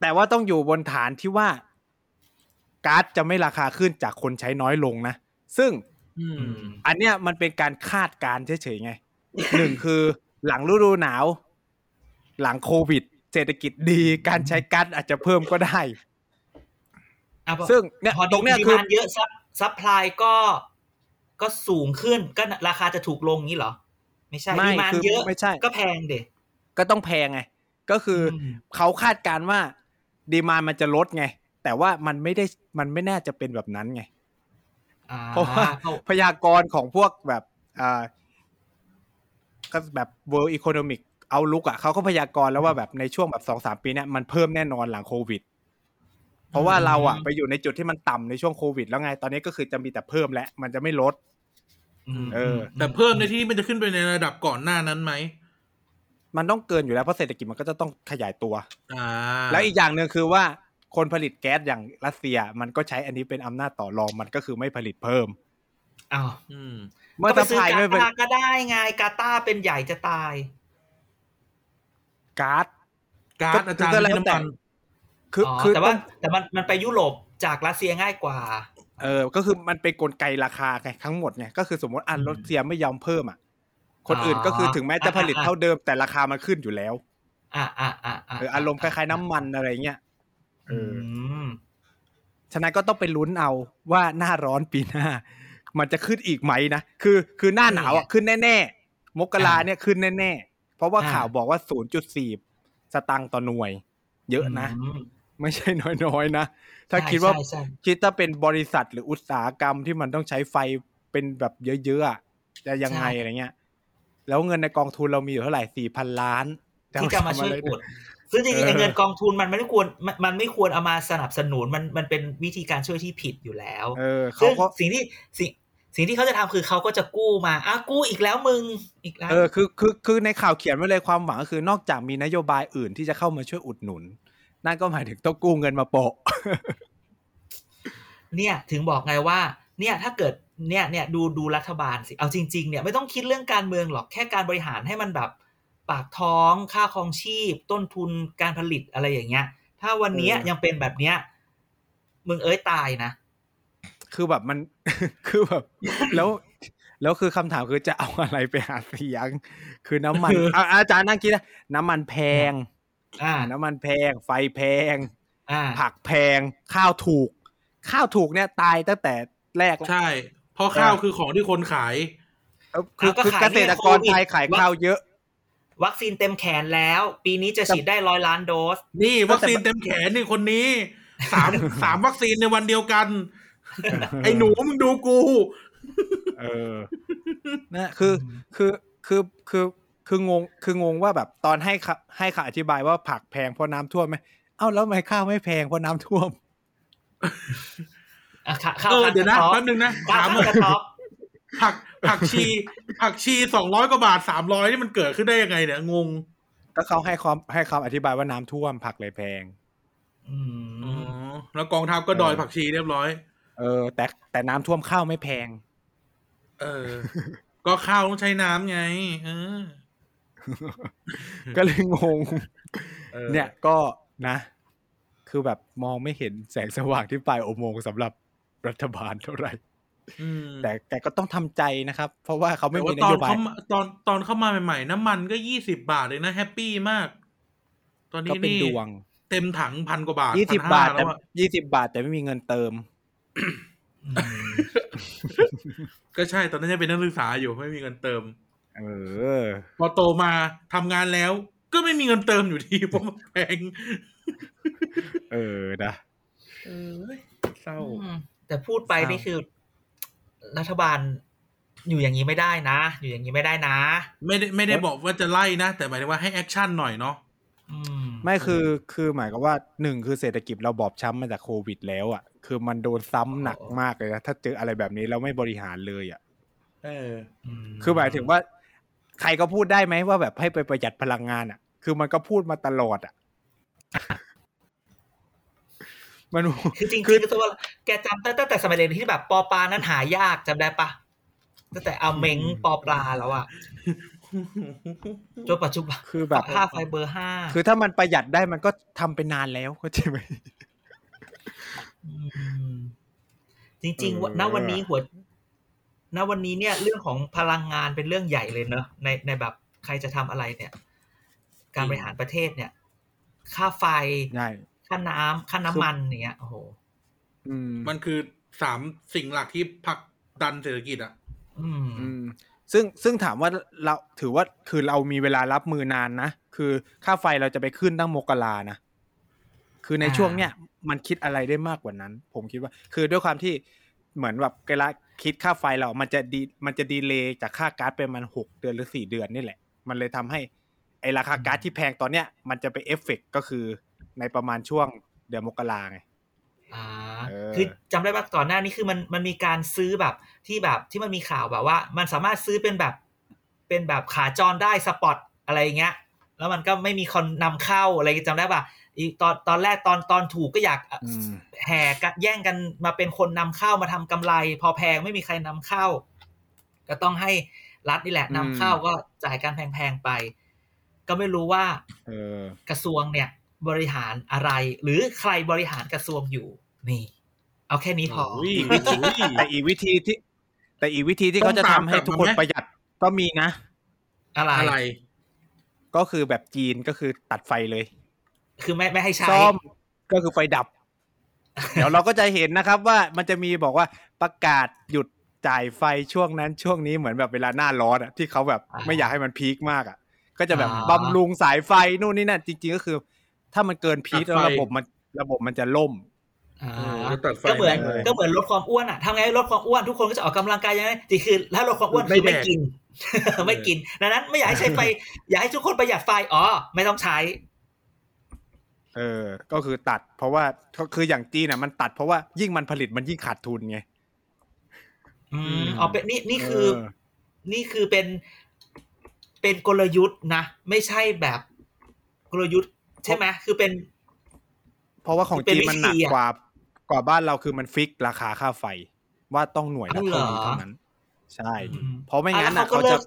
แต่ว่าต้องอยู่บนฐานที่ว่า ก๊าซจะไม่ราคาขึ้นจากคนใช้น้อยลงนะ ซึ่งอืมอันเนี้ยมันเป็นการคาดการณ์เฉยๆไงหนึ่งคือหลังฤดูหนาว หลังโควิด เศรษฐกิจดีการใช้ก๊าซอาจจะเพิ่มก็ได้อะพอซึ่งเนี่ยพอตรงเนี้ยคือ demand เยอะ sup supply ก็ก็สูงขึ้นก็ราคาจะถูกลงงี้เหรอ ไม่ใช่ไม่ demand คือเยอะไม่ใช่ ก็แพงดิก็ต้องแพงไง ก็คืออมเขาคาดการณ์ว่า demand มันจะลดไง แต่ว่ามันไม่ได้มันไม่น่าจะเป็นแบบนั้นไงอ่าเพราะว่าเขาพยากรณ์ของพวกแบบอ่าก็แบบ World Economic เอาลุกอะเขาก็พยากรณ์แล้วว่าแบบในช่วงแบบสองสามปีเนี้ยมันเพิ่มแน่นอนหลังโควิด เพราะว่าเราอะไปอยู่ในจุดที่มันต่ำในช่วงโควิด แล้วไงตอนนี้ก็คือจะมีแต่เพิ่มแล้วมันจะไม่ลดมเออ แต่เพิ่มในที่นี้มันจะขึ้นไปในระดับก่อนหน้านั้นไหมมันต้องเกินอยู่แล้วเพราะเศรษฐกิจมันก็จะต้องขยายตัว อ่า แล้วอีกอย่างหนึ่งคือว่า คนผลิตแก๊สอย่างรัสเซีย มันก็ใช้อันนี้เป็นอำนาจต่อรองมันก็คือไม่ผลิตเพิ่มอ้าวอืมเมื่อก็ไปสะซื้อพายกาไม่เป็นตาร์ก็ได้ไงกาตาร์เป็นใหญ่จะตายก๊าซการ์ดอาจารย์ก็ไม่แล้วใช่น้ำแต่มันคืออ๋อคือแต่ว่าต้องแต่มันมันไปยุโรปจากรัสเซียง่ายกว่า เออ ก็คือมันเป็นกลไกราคาไงทั้งหมดไงก็คือสมมติอันอืมรัสเซียไม่ยอมเพิ่มอะคนอ๋ออื่นก็คือถึงแม้จะผลิตอะอะเท่าเดิมแต่ราคามันขึ้นอยู่แล้ว อ่าอ่าอ่าเอออารมณ์คล้ายๆน้ำมันอะไรเงี้ยเออือม ฉะนั้นก็ต้องไปลุ้นเอาว่าหน้าร้อนปีหน้า มันจะขึ้นอีกไหมนะ คือ คือหน้าหนาวอะขึ้นแน่ๆ มกราเนี่ยขึ้นแน่ๆ เพราะว่าอ่าข่าวบอกว่า 0.4 สตังค์ต่อหน่วย เยอะนะมไม่ใช่น้อยๆนะ ถ้าใช่คิดว่าใช่ใช่คิดถ้าเป็นบริษัทหรืออุตสาหกรรมที่มันต้องใช้ไฟเป็นแบบเยอะๆอะจะยังไงอะไรเงี้ย แล้วเงินในกองทุนเรามีอยู่เท่าไหร่สี่พันล้านที่จะมาช่วยเออุด ซึ่งจริงๆไอ้เออเงินกองทุนมันไม่ควรมันมันไม่ควรเอามาสนับสนุนมันมันเป็นวิธีการช่วยที่ผิดอยู่แล้วเออเขาซึ่งก็สิ่งที่สิ่งสิ่งที่เขาจะทำคือเขาก็จะกู้มาอะกู้อีกแล้วมึงอีกแล้วเออคือคือคือในข่าวเขียนไว้เลยความหวังก็คือนอกจากมีนโยบายอื่นที่จะเข้ามาช่วยอุดหนุน นั่นก็หมายถึงต้องกู้เงินมาโปะเนี่ยถึงบอกไงว่า เนี่ยถ้าเกิดเนี่ยเนี่ยดูดูรัฐบาลสิเอาจริง ๆ เนี่ยไม่ต้องคิดเรื่องการเมืองหรอกแค่การบริหารให้มันแบบ ปากท้องค่าครองชีพ ต้นทุนการผลิตอะไรอย่างเงี้ย ถ้าวันเนี้ยเออยังเป็นแบบเนี้ยมึงเอ้ยตายนะ คือแบบมันคือแบบ แล้วแล้วคือคำถามคือจะเอาอะไรไปหาเสียง คือน้ำมันอะอาจารย์นั่งคิดนะน้ำมันแพง อ่า น้ำมันแพง ไฟแพง อ่า ผักแพง ข้าวถูก ข้าวถูกเนี่ยตายตั้งแต่แรกแล้วใช่ เพราะข้าวคือของที่คนขายเออคือเอาก็คือขายเกษตรกรเนี่ยโควิดไทยขายข้าวเยอะ วัคซีนเต็มแขนแล้ว ปีนี้จะฉีดได้ร้อยล้านโดส นี่ วัคซีนเต็มแขนนี่คนนี้สามสามวัคซีนในวันเดียวกัน ไอ้หนูมึงดูกู เออนะคือคือคือคือคืองงคืองงว่าแบบตอนให้ค่ะให้ข่าวอธิบายว่าผักแพงเพราะน้ำท่วมไหมเอ้าแล้วทำไมข้าวไม่แพงเพราะน้ำท่วมอะข้าข้าวเออเดี๋ยวนะข้าแป๊บนึงนะข้าวถามข้าวกระต๊อบ ผักผักชีผักชีสองร้อยกว่าบาทสามร้อยนี่มันเกิดขึ้นได้ยังไงเนี่ยงง ก็เขาให้ความให้คำอธิบายว่าน้ำท่วมผักเลยแพงอือ๋อมแล้วกองทัพก็ดอยเออผักชีเรียบร้อย เออ แต่แต่น้ำท่วมข้าวไม่แพง เออ ก็ข้าวต้องใช้น้ำไง เออ ก็เลยงง ออเนี่ยก็นะ คือแบบมองไม่เห็นแสงสว่างที่ปลายอุโมงค์สำหรับรัฐบาลเท่าไหร่อืม แต่แต่ก็ต้องทำใจนะครับ เพราะว่าเขาไม่แต่มีว่านตอโยนบายเขามาตอนตอนเข้ามาใหม่ๆ น้ำมันก็ยี่สิบาทเลยนะแฮปปี้มาก ตอนก็นี้เป็นนี่ดวง เต็มถังพันกว่าบาทยี่สิบ1,500บาทแต่แล้วอะยี่สิบาทแต่ไม่มีเงินเติมอืมก็ใช่ตอนนั้นยังเป็นนักศึกษาอยู่ไม่มีเงินเติม เออ พอโตมาทำงานแล้ว ก็ไม่มีเงินเติมอยู่ดีเพราะมันแพงเออนะเออเศร้าอืมแต่พูดไปเศร้านี่นี่คือ รัฐบาลอยู่อย่างนี้ไม่ได้นะ อยู่อย่างนี้ไม่ได้นะ ไม่ได้ไม่ได้บอกว่าจะไล่นะ แต่หมายถึงว่าให้แอคชั่นหน่อยเนาะอืมไม่คือคือหมายความว่าหนึ่งคือเศรษฐกิจเราบอบช้ำมาจากโควิดแล้วอะ คือมันโดนซ้ำหนักมากเลยนะถ้าเจออะไรแบบนี้เราไม่บริหารเลยอะเออมคือหมายถึงว่า ใครก็พูดได้ไหมว่าแบบให้ไปประหยัดพลังงานอะ คือมันก็พูดมาตลอดอะ มันคือจริงๆคือคือตัวแกจำตั้งแต่สมัยเรียนที่แบบปอปลานั้นหายากจำได้ปะตั้งแต่เอาเม้งปอปลาแล้วอะจนปัจจุบันคือแบบค่าไฟเบอร์ห้าคือถ้ามันประหยัดได้มันก็ทำไปนานแล้วเข้าใจไหมมจริงๆว่าเออณวันนี้หัวณวันนี้เนี่ย เรื่องของพลังงานเป็นเรื่องใหญ่เลยเนอะในในแบบใครจะทำอะไรเนี่ย การบริหารประเทศเนี่ย ค่าไฟใช่ ค่าน้ำค่าน้ำมันอย่างเงี้ยโอ้โหอืมมันคือสามสิ่งหลักที่ผลักดันเศรษฐกิจอะอืมอืมซึ่งซึ่งถามว่าเราถือว่าคือเรามีเวลารับมือนานนะ คือค่าไฟเราจะไปขึ้นตั้งมกรานะ คือในอ่าช่วงเนี้ยมันคิดอะไรได้มากกว่านั้น ผมคิดว่า คือด้วยความที่เหมือนแบบเวลาคิดค่าไฟเรา มันจะดีมันจะดีเลย์จากค่าก๊าซไปประมันหกเดือนหรือสี่เดือนนี่แหละ มันเลยทำให้ไอราคาก๊าซที่แพงตอนเนี้ย มันจะไปเอฟเฟกต์ก็คือ ในประมาณช่วงเดือนมกราไงอ่าเออคือจำได้ว่าก่อนหน้านี้คือมันมันมีการซื้อแบบที่แบบที่มันมีข่าวแบบว่า มันสามารถซื้อเป็นแบบเป็นแบบขาจรได้สปอตอะไรอย่างเงี้ย แล้วมันก็ไม่มีคนนำเข้าอะไรจำได้ป่ะอีกตอนตอนแรกตอนตอนถูกก็อยากอืมแห่กันแย่งกันมาเป็นคนนำเข้ามาทำกำไร พอแพงไม่มีใครนำเข้า ก็ต้องให้รัฐนี่แหละนำเข้าก็จ่ายการแพงๆไป ก็ไม่รู้ว่าเออกระทรวงเนี่ย บริหารอะไร หรือใครบริหารกระทรวงอยู่ นี่ เอาแค่นี้พอโอ้ยอีกวิธีแต่อีกวิธีที่ แต่อีกวิธีที่ต้เขาองจะตามทำให้กลับทุกคนมาไหมประหยัดก็มีนะ อะไรอะไร ก็คือแบบจีนก็คือตัดไฟเลย คือไม่ไม่ให้ใช้ซ่อมก็คือไฟดับ เดี๋ยวเราก็จะเห็นนะครับว่ามันจะมีบอกว่าประกาศหยุดจ่ายไฟช่วงนั้นช่วงนี้เหมือนแบบเวลาหน้าร้อนอะที่เขาแบบอ่าไม่อยากให้มันพีคมากอะก็จะแบบอ่าบำรุงสายไฟนู่นนี่นั่นจริง ๆ ก็คือ ถ้ามันเกินพีคตัดแล้วไฟระบบมันระบบมันจะล่มอ่าเออแล้วตัดไฟก็เหมือนแม่งเลยก็เหมือนลดความอ้วนอะทำไงให้ลดความอ้วนทุกคนก็จะออกกำลังกายยังไงจริงคือถ้าลดความอ้วนไม่คือไม่แดกกิน ไม่กินดังนั้นไม่อยากให้ใช้ไฟอยากให้ทุกคนประหยัดไฟอ๋อไม่ต้องใช้ เออ ก็คือตัด เพราะว่าก็คืออย่างจีนอะมันตัดเพราะว่ายิ่งมันผลิตมันยิ่งขาดทุนไงอือืมมอ๋อเป็นนี่นี่คือเออนี่คือเป็นเป็นกลยุทธ์นะ ไม่ใช่แบบกลยุทธ์ ใช่ไหมคือเป็น เพราะว่าของเป็นจีนมันหนักวิธีอะกว่ากว่าบ้านเราคือมันฟิกราคาค่าไฟ ว่าต้องหน่วยละอ๋อเหรอเท่านี้เท่านั้น ใช่อืมเพราะไม่งั้นอะอะแล้วเขาก็เขาจะเลิก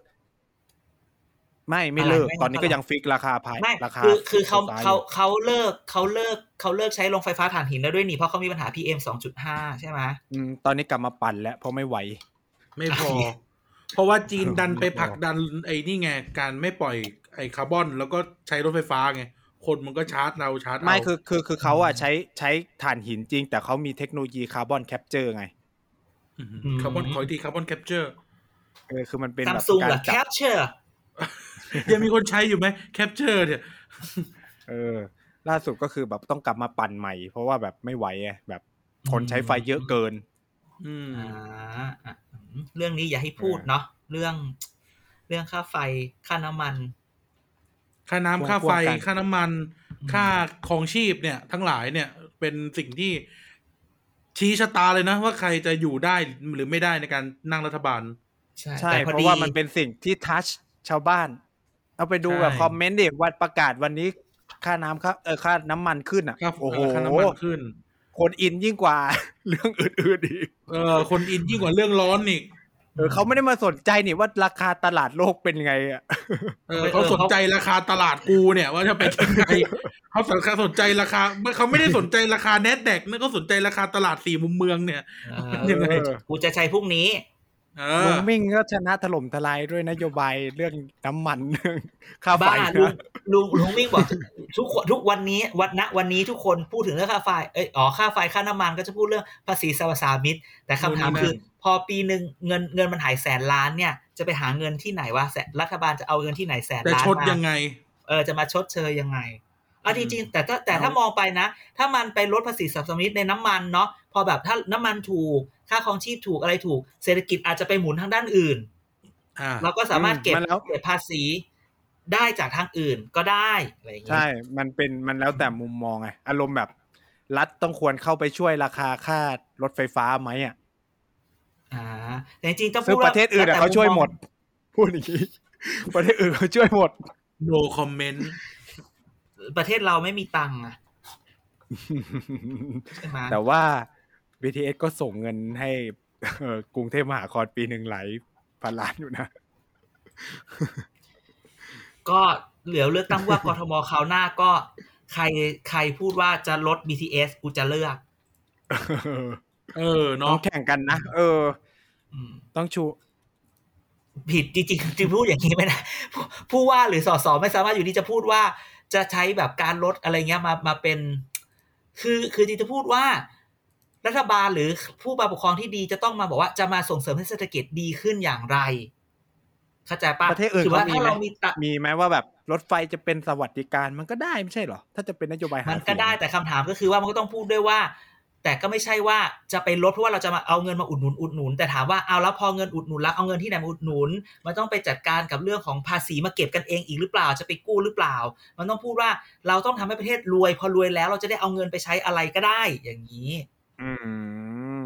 ไม่ไม่อะไรเลิกไม่ตอนนี้เท่าก็ไหร่ยังฟิกราคาภายไม่ราคาคือคือเขาไฟฟ้เขาอยู่เขาเลิกเขาเลิกเขาเลิกใช้โรงไฟฟ้าถ่านหินแล้วด้วยนี่เพราะเขามีปัญหา PM สองจุดห้าใช่ไหมอืมตอนนี้กลับมาปั่นแล้วเพราะไม่ไหว ไม่พอ เพราะว่าจีนดันไปผลักดันไอ้นี่ไงการไม่ปล่อยไอ้คาร์บอน แล้วก็ใช้รถไฟฟ้าไง คนมันก็ชาร์จเราชาร์จเอาไม่คือคือคือเขาอะใช้ใช้ถ่านหินจริง แต่เขามีเทคโนโลยีคาร์บอนแคปเจอร์ไงคาร์บอนขออีกทีคาร์บอนแคปเจอร์เออคือมันเป็นซัมแบบซุงกาเหรรอจับ Capture ยังมีคนใช้อยู่ไหมแคปเจอร์เนี่ยเออ ล่าสุดก็คือแบบต้องกลับมาปั่นใหม่ เพราะว่าแบบไม่ไหวไงแบบคนใช้ไฟเยอะเกิน อืมอ่าอะอืมเรื่องนี้อย่าให้พูดเนาะเรื่อง เรื่องค่าไฟค่าน้ำมัน ค่าน้ำควบค่าไฟกันค่าน้ำมันอืมค่าของชีพเนี่ย ทั้งหลายเนี่ย เป็นสิ่งที่ชี้ชะตาเลยนะ ว่าใครจะอยู่ได้หรือไม่ได้ในการนั่งรัฐบาล ใช่ใช่แต่พเพอราะดีว่ามันเป็นสิ่งที่ทัชชาวบ้าน เอาไปดูใช่แบบคอมเมนต์ดิวันประกาศวันนี้ ค่าน้ำค่าเออค่าน้ำมันขึ้นอะค่าโอ้โหค่าน้ำมันขึ้น คนอินยิ่งกว่า เรื่องอื่นๆอีกเออคนอินยิ่งกว่าเรื่องร้อนอีก เออเขาไม่ได้มาสนใจนี่ว่าราคาตลาดโลกเป็นไงอะเออเขาสนใจราคาตลาดกูเนี่ย ว่าจะเป็นยังไงเขาสนใจสนใจราคาเขาไม่ได้สนใจราคาแนดแดกนะเขาสนใจราคาตลาดสี่มุมเมืองเนี่ยเอยังไงอกูจะใช้พรุ่งนี้เอลุองมิ่งก็ชนะถล่มทลายด้วยนโยบายเรื่องน้ำมันเรื่องค่าไฟบ้าลุงนะลุงลุงมิ่งบอกทุกคนทุกวันนี้วันณวันนี้ทุกคนพูดถึงเรื่องค่าไฟเอยอ๋อค่าไฟค่าน้ำมันก็จะพูดเรื่องภาษีสรรพสามิตแต่คำถามนู่นนี่คือนั่น พอปีหนึ่งเงินเงินมันหายแสนล้านเนี่ย จะไปหาเงินที่ไหนวะแสนรัฐบาลจะเอาเงินที่ไหนแสนแต่ล้านชดมายังไง เออจะมาชดเชยยังไงอะอืจมริงๆแต่ถ้าแต่ถ้ามองไปนะ ถ้ามันไปลดภาษีสรรพสามิตในน้ำมันเนาะพอแบบถ้าน้ำมันถูก ค่าครองชีพถูกอะไรถูก เศรษฐกิจอาจจะไปหมุนทางด้านอื่นอ่าเราก็สามารถเก็บมันแล้วเก็บภาษีได้จากทางอื่นก็ได้อะไรอย่างเงี้ใช่ยมันเป็นมันแล้วแต่มุมมองไงอารมณ์แบบ รัฐต้องควรเข้าไปช่วยราคาค่ารถไฟฟ้าไหมอะ อ่าแต่จริงๆต้องซึ่งพูดประเทศอื่นอะแล้เขาช่วยหมดมุพูดอย่างนี้ประเทศอื่นเขาช่วยหมด no comment มประเทศเราไม่มีตังค์อะใช่ไหมแต่ว่า BTS ก็ส่งเงินให้เอ่อกรุงเทพมหานครปีหนึ่งหลายพันล้านอยู่นะ ก็เหลือเลือกตั้งผู้ว่ากทมคราวหน้าก็ใครใครพูดว่าจะลด BTS กูจะเลือก เออต้อเนาะงแข่งกันนะ เอออืม ต้องชู ผิดจริงๆจริงๆพูดอย่างนี้ไม่ได้ผู้ผู้ว่าหรือสสไม่สามารถอยู่ดีจะพูดว่า จะใช้แบบการลดอะไรเงี้ยมามาเป็น คือคือจริงๆจะพูดว่า รัฐบาลหรือผู้มาปกครองที่ดีจะต้องมาบอกว่าจะมาส่งเสริมให้เศรษฐกิจดีขึ้นอย่างไรเข้าใจปะประเทศอื่นถืว่าเขามีถ้าไหมเรามีตะมีไหมว่าแบบรถไฟจะเป็นสวัสดิการมันก็ได้ไม่ใช่เหรอ ถ้าจะเป็นนโยบายหามันเสีก็ยงได้แต่คำถามก็คือว่ามันก็ต้องพูดด้วยว่า แต่ก็ไม่ใช่ว่าจะไปลดเพราะว่าเราจะมาเอาเงินมาอุดหนุนอุดหนุนแต่ถามว่าเอาแล้วพอเงินอุดหนุนแล้วเอาเงินที่ไหนมาอุดหนุน มันต้องไปจัดการกับเรื่องของภาษีมาเก็บกันเองอีกหรือเปล่าจะไปกู้หรือเปล่า มันต้องพูดว่าเราต้องทำให้ประเทศรวย พอรวยแล้วเราจะได้เอาเงินไปใช้อะไรก็ได้อย่างนี้ อืม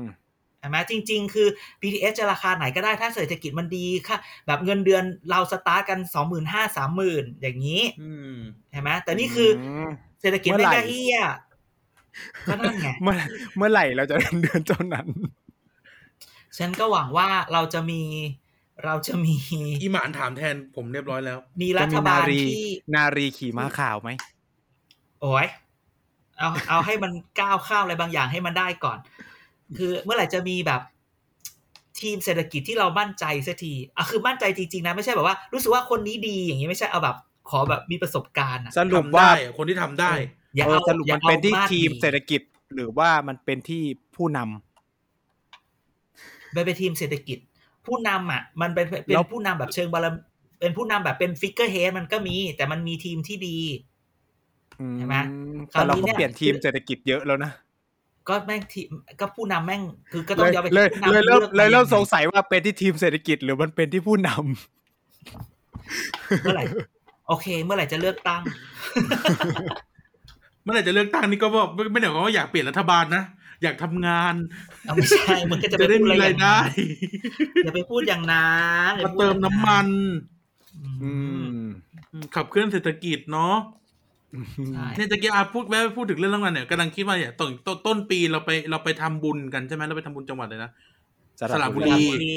ใช่ไหมจริง ๆ คือ BTS จะราคาไหนก็ได้ถ้าเศรษฐกิจมันดีค่ะ แบบเงินเดือนเราสตาร์ทกันสองหมื่นห้าสามหมื่นอย่างนี้อืมใช่ไหมแต่นี่คืออมเศรษฐกิจเมื่ไม่อไหร่ได้เฮีย ก็นั่นไงเมื่อเมื่อไหร่เราจะเดือนเท่านั้น ฉันก็หวังว่าเราจะมีเราจะมีอีหมานถามแทนผมเรียบร้อยแล้ว มีจะรัมีฐบานาลรีที่นารีขี่ม้าขาวไหมโอ้ยเอาเอาให้มันก้าวข้ามอะไรบางอย่างให้มันได้ก่อน คือเมื่อไหร่จะมีแบบทีมเศรษฐกิจที่เรามั่นใจสักทีอะคือมั่นใจจริงๆนะไม่ใช่แบบว่า รู้สึกว่าคนนี้ดีอย่างนี้ไม่ใช่เอาแบบ ขอแบบมีประสบการณ์อะสรุปทำว่าได้อะคนที่ทำได้ อย่าเออเอาสรุปอย่ามันอาเป็นที่าดทีมดีเศรษฐกิจ หรือว่ามันเป็นที่ผู้นำมันเป็นทีมเศรษฐกิจ ผู้นำอะ มันเป็นเป็นแล้วผู้นำแบบเชิงบารมีเป็นผู้นำแบบเป็นฟิกเกอร์เฮดมันก็มี แต่มันมีทีมที่ดีอืใช่ไหมแต่เราคราวนี้ก็เนี่ยเปลี่ยนทีมเศรษฐกิจเยอะแล้วนะก็แม่งทีมก็ผู้นำแม่งคือก็เลต้องยยอมไปเลยผู้นำเลยเริ่มลือกเลยเริ่มาสงสัยว่าเป็นที่ทีมเศรษฐกิจหรือมันเป็นที่ผู้นำเมื่อไหร่ โอเค เมื่อไหร่จะเลือกตั้ง เมื่อไหร่จะเลือกตั้งนี่ก็บอกไม่ไม่ได้หมายความว่าอยากเปลี่ยนรัฐบาลนะอยากทำงานเอาไม่ใช่มึงก็จะไปจะได้พูดมีอะไรอรายย่างได้นั้นอย่าไปพูดอย่างนั้นอย่มาพูดเติมน้ำมัน อือืมมขับเคลื่อนเศรษฐกิจเนาะใช่เนี่ยตะกี้อาพูดแม่พูดถึงเรื่องน้ำมันเนี่ยกำลังคิดว่าเนี่ยต้นต้นต้นปีเราไปเราไปทำบุญกันใช่ไหมเราไปทำบุญจังหวัดเลยนะสระบุสรีระบุรี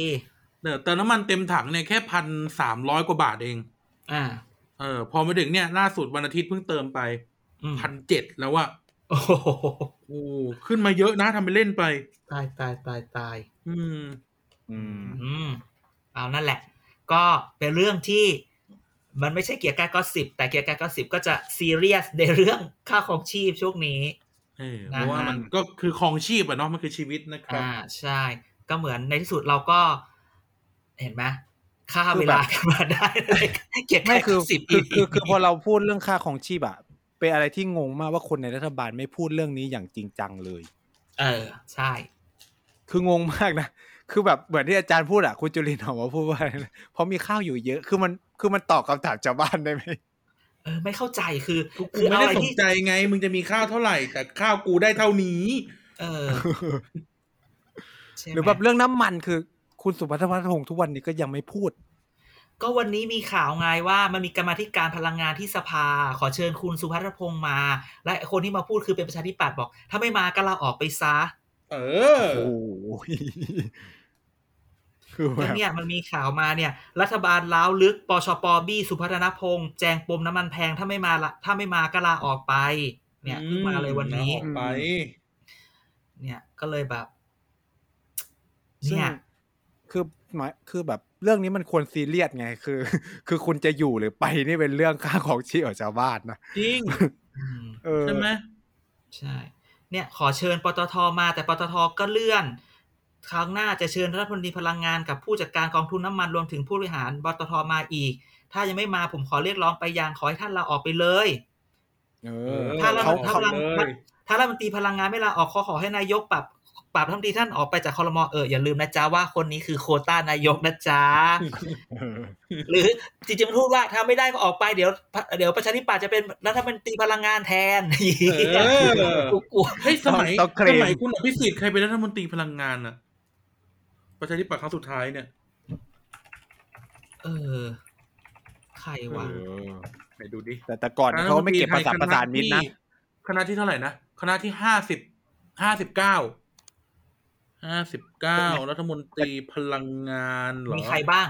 เดี๋ยวเติมน้ำมันเต็มถังเนี่ยแค่พันสามร้อยกว่าบาทเอง อ่า เออ พอมาถึงเนี่ยล่าสุดวันอาทิตย์เพิ่งเติมไปอืม พันเจ็ดแล้วอะโอ้โหโอ้ขึ้นมาเยอะนะทำไปเล่นไป ตายตายตายตายอืมอืม อืมเอานั่นแหละ ก็เป็นเรื่องที่มันไม่ใช่เกี่ยวกับก็สิบแต่เกี่ยวกับก็สิบก็จะซีเรียสในเรื่องค่าของชีพช่วงนี้เออนะเพราะว่ามันก็คือครองชีพอะเนาะมันคือชีวิตนะครับอ่าใช่ ก็เหมือนในที่สุดเราก็ เห็นไหมค่าคือเวแบบลากันมาได้เลยเก็บไม่แค่คือสิบคือคือคือพอเราพูดเรื่องค่าของชีพอะ เป็นอะไรที่งงมากว่าคนในรัฐบาลไม่พูดเรื่องนี้อย่างจริงจังเลย เออ ใช่ คืองงมากนะ คือแบบเหมือนที่อาจารย์พูดอะคุณจุลินทร์ออกมาพูดว่าอะไรนะเพราะมีข้าวอยู่เยอะ คือมัน คือมันตอบคำถามชาวบ้านได้ไหมเออ ไม่เข้าใจ คือกูคือไม่เอาได้อะไรสนที่ใจไง มึงจะมีข้าวเท่าไหร่ แต่ข้าวกูได้เท่านี้ เออใช่ไมหรือแบบเรื่องน้ำมันคือ คุณสุพัฒนพัฒนพงศ์ทุกวันนี้ก็ยังไม่พูด ก็วันนี้มีข่าวไงว่ามันมีกรรมาธิการพลังงานที่สภา ขอเชิญคุณสุพัฒนพงศ์มา และคนที่มาพูดคือเป็นประชาธิปัตย์บอก ถ้าไม่มาก็ลาออกไปซะ เออโอ้โหคือแบก็บเนี่ยมันมีข่าวมาเนี่ย รัฐบาลล้าวลึกปชปบี้สุพัฒนพงษ์แจงปมน้ำมันแพงถ้าไม่มาละถ้าไม่มาก็ลาออกไป เนี่ยเพิ่งมาเลยวันนี้ออกไป เนี่ยก็เลยแบบซึ่งเนี่ย คือหมายคือแบบเรื่องนี้มันควรซีเรียสไง คือ คือคุณจะอยู่หรือไปนี่เป็นเรื่องค่าของชีพของชาวบ้านนะจริงอืมเออใช่ไหมใช่ เนี่ย ขอเชิญปตทมาแต่ปตทก็เลื่อนครั้งหน้าจะเชิญรัฐมนตรีพลังงานกับผู้จัดการกองทุนน้ำมันรวมถึงผู้บริหารปตทมาอีก ถ้ายังไม่มาผมขอเรียกร้องไปยังขอให้ท่านลาออกไปเลย เออ ถ้าเราเขาถ้าเขาเราเลยถ้ารัฐมนตรีพลังงานไม่ลาออกขอขอให้นายกปรับ ปรับรัฐมนตรีท่านออกไปจากคอรมอเอออย่าลืมนะจ๊ะว่าคนนี้คือโควต้านายกนะจ๊ะเออหรือจริงๆมันพูดว่าถ้าไม่ได้ก็ออกไปเดี๋ยว เดี๋ยวประชาธิปัตย์จะเป็นรัฐมนตรีพลังงานแทนเออกูกลัวเฮ้ยสมัยต้องเคลสมมัยคุณอภิสิทธิ์ใครเป็นรัฐมนตรีพลังงานอะประชาธิปัตย์ครั้งสุดท้ายเนี่ย เออ ใครวะเออไหนดูดิแต่แต่ก่อนเขาไม่เก็บประสานประสานมิตรนะคณะที่เท่าไหร่นะคณะที่ห้าสิบห้าสิบเก้า ห้าสิบเก้ารัฐมนตรีพลังงานเหรอ มีใครบ้าง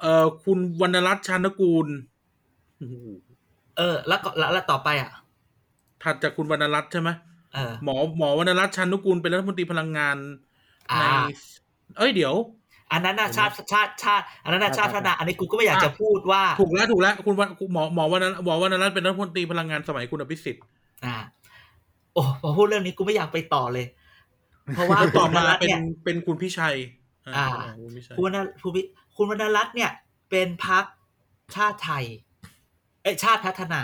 เอ่อคุณวรรณรัตน์ชานกูลโอ้โหเออ แล้วก็แล้วแล้วต่อไปอะ ถัดจากคุณวรรณรัตน์ใช่ไหมเออหมอหมอวรรณรัตน์ชานกูลเป็นรัฐมนตรีพลังงานอ่าในเอ้ยเดี๋ยว อันนั้นน่ะชาติชาติชาติอันนั้นน่ะชาติพัฒนาอันนี้กูก็ไม่อยากจะพูดว่า ถูกแล้วถูกแล้วคุณวันหมอหมอวรรณหมอวรรณรัตน์เป็นรัฐมนตรีพลังงานสมัยคุณอภิสิทธิ์อ่าโอ้พอพูดเรื่องนี้กูไม่อยากไปต่อเลย เพราะว่าแล้วต่อมาคุณวรรณรัตน์เป็นเนี่ยเป็นคุณพิชัย อ่าคุณพิชัยคุณวรรณคุณวิคุณวรรณรัตน์เนี่ย เป็นพักชาติไทย เอ้ยชาติพัฒนา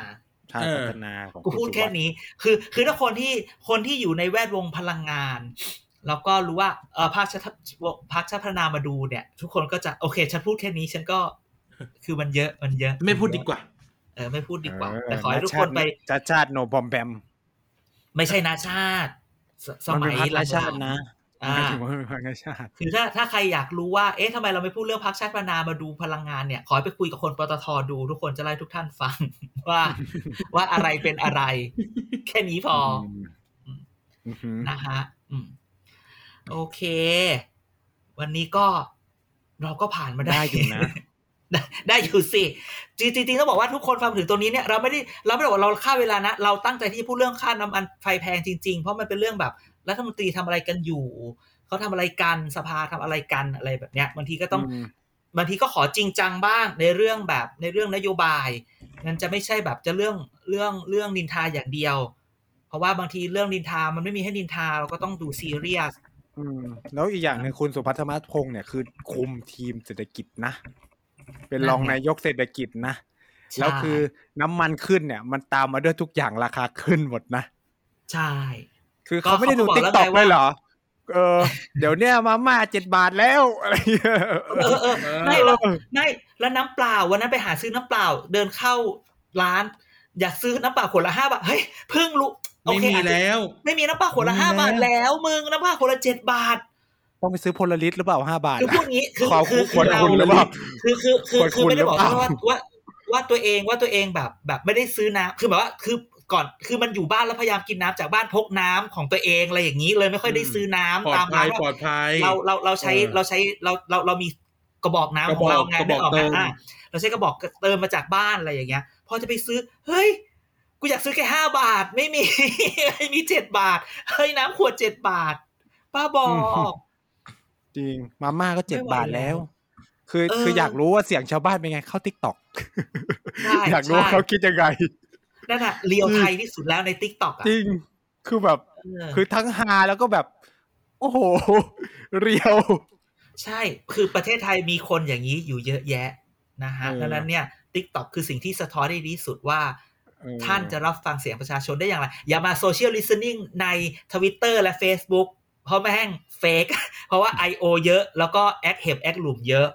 ชาติพัฒนาของกูพูดแค่นี้ คือ คือถ้าคนที่คนที่อยู่ในแวดวงพลังงาน แล้วก็รู้ว่าเออพรรคชาติพรรคชาติพัฒนามาดูเนี่ย ทุกคนก็จะโอเค ฉันพูดแค่นี้ ฉันก็ คือมันเยอะมันเยอะ ไม่พูดดีกว่า เออ ไม่พูดดีกว่าเแต่ขอให้ทุกคนไปชาติชาติโนบอมแบมไม่ใช่นาชาติ สสมันมัเป็นยพรรคหลัรางชาตินะอ่าหมายถึงว่าเป็นพรรคราชาติคือถ้าถ้าใครอยากรู้ว่า เอ๊ะทำไมเราไม่พูดเรื่องพรรคชาติพัฒนามาดูพลังงานเนี่ย ขอให้ไปคุยกับคนปตทดูทุกคนจะไล่ทุกท่านฟัง ว่าว่าอะไรเป็นอะไร แค่นี้พออือหือนะฮะอืมโอเค วันนี้ก็เราก็ผ่านมาได้ได้อยู่นะ ได้ได้อยู่สิจริงๆจริงๆต้องบอกว่าทุกคนฟังมาถึงตรงนี้เนี่ยเราไม่ได้เราไม่ได้บอกว่าเราฆ่าเวลานะ เราตั้งใจที่จะพูดเรื่องค่าน้ำมันไฟแพงจริง ๆ เพราะมันเป็นเรื่องแบบรัฐมนตรีทำอะไรกันอยู่เขาทำอะไรกันสภาทำอะไรกันอะไรแบบเนี้ยบางทีก็ต้องมบางทีก็ขอจริงจังบ้างในเรื่องแบบในเรื่องนโยบายมันจะไม่ใช่แบบจะเรื่องเรื่องเรื่องนินทาอย่างเดียว เพราะว่าบางทีเรื่องนินทามันไม่มีให้นินทาเราก็ต้องดูซีเรียสอืมแล้วอีกอย่างหนึ่งคุณสุพัฒนพงศ์เนี่ยคือคุมทีมเศรษฐกิจนะ เป็นรองนั่นไงนายกเศรษฐกิจนะแล้วคือน้ำมันขึ้นเนี่ย มันตามมาด้วยทุกอย่างราคาขึ้นหมดนะ ใช่ คือก็เขาไม่ได้ดูเขาบอกติ๊กแล้วต็อกไงว่าเลยเหรอเออเดี๋ยวเนี้ยมาม่าเจ็ดบาทแล้วอะไรเงี้ยเออเออเออไม่แล้วไม่แล้วน้ำเปล่าวันนั้นไปหาซื้อน้ำเปล่า เดินเข้าร้าน อยากซื้อน้ำเปล่าขวดละห้าบาทเฮ้ยเพิ่งรู้โอไม่เคมีอาจจะแล้ว ไม่มีน้ำเปล่าขวดละไม่มีห้าบาทแล้วแล้ว มึงน้ำเปล่าขวดละเจ็ดบาท ต้องไปซื้อพลลิตรหรือเปล่าห้าบาทคืออะพูดงี้คือขอคือขวดเราคุณหรือเปล่าคือคือคือขวดคือไม่ได้บอกคุณหรือเปว่าล่าว่าว่าตัวเองว่าตัวเองแบบแบบไม่ได้ซื้อน้ำคือแบบว่าคือก่อนคือมันอยู่บ้านแล้วพยายามกินน้ำจากบ้านพกน้ำของตัวเองอะไรอย่างนี้เลยไม่ค่อยได้ซื้อน้ำปลอตาดมภัร้ายนปลอดภัยเราเราเราใช้เออเราใช้เราเราเรามีกระบอกน้ำของเราไงกระบไม่อกออกเตินะมอะเราใช้กระบอกเติมมาจากบ้านอะไรอย่างเงี้ย พอจะไปซื้อ เฮ้ยกูอยากซื้อแค่ห้าบาทไม่มีไม่มีเจ็ดบาทเฮ้ยน้ำขวดเจ็ดบาทป้าบอก จริงมาม่าก็เจ็ดไม่ไหวบาทแล้ว คือเออคืออยากรู้ว่าเสียงชาวบ้านเป็นไงเข้า TikTok ใช่อยากรู้ว่าใช่เขาคิดยังไงนั่นอะ real ไทยที่สุดแล้วใน TikTok อะจริงคือแบบเออคือทั้งฮาแล้วก็แบบ โอ้โห real ใช่คือประเทศไทยมีคนอย่างนี้อยู่เยอะแยะนะฮะเออดังนั้นเนี่ย TikTok คือสิ่งที่สะท้อนได้ดีที่สุดว่าเออท่านจะรับฟังเสียงประชาชนได้อย่างไร อย่ามาโซเชียลลิส t นิ่งใน Twitter และ Facebook เพราะแม่งเฟกเพราะว่า I.O. เยอะแล้วก็แอคเห็บแอคหลุมเยอะ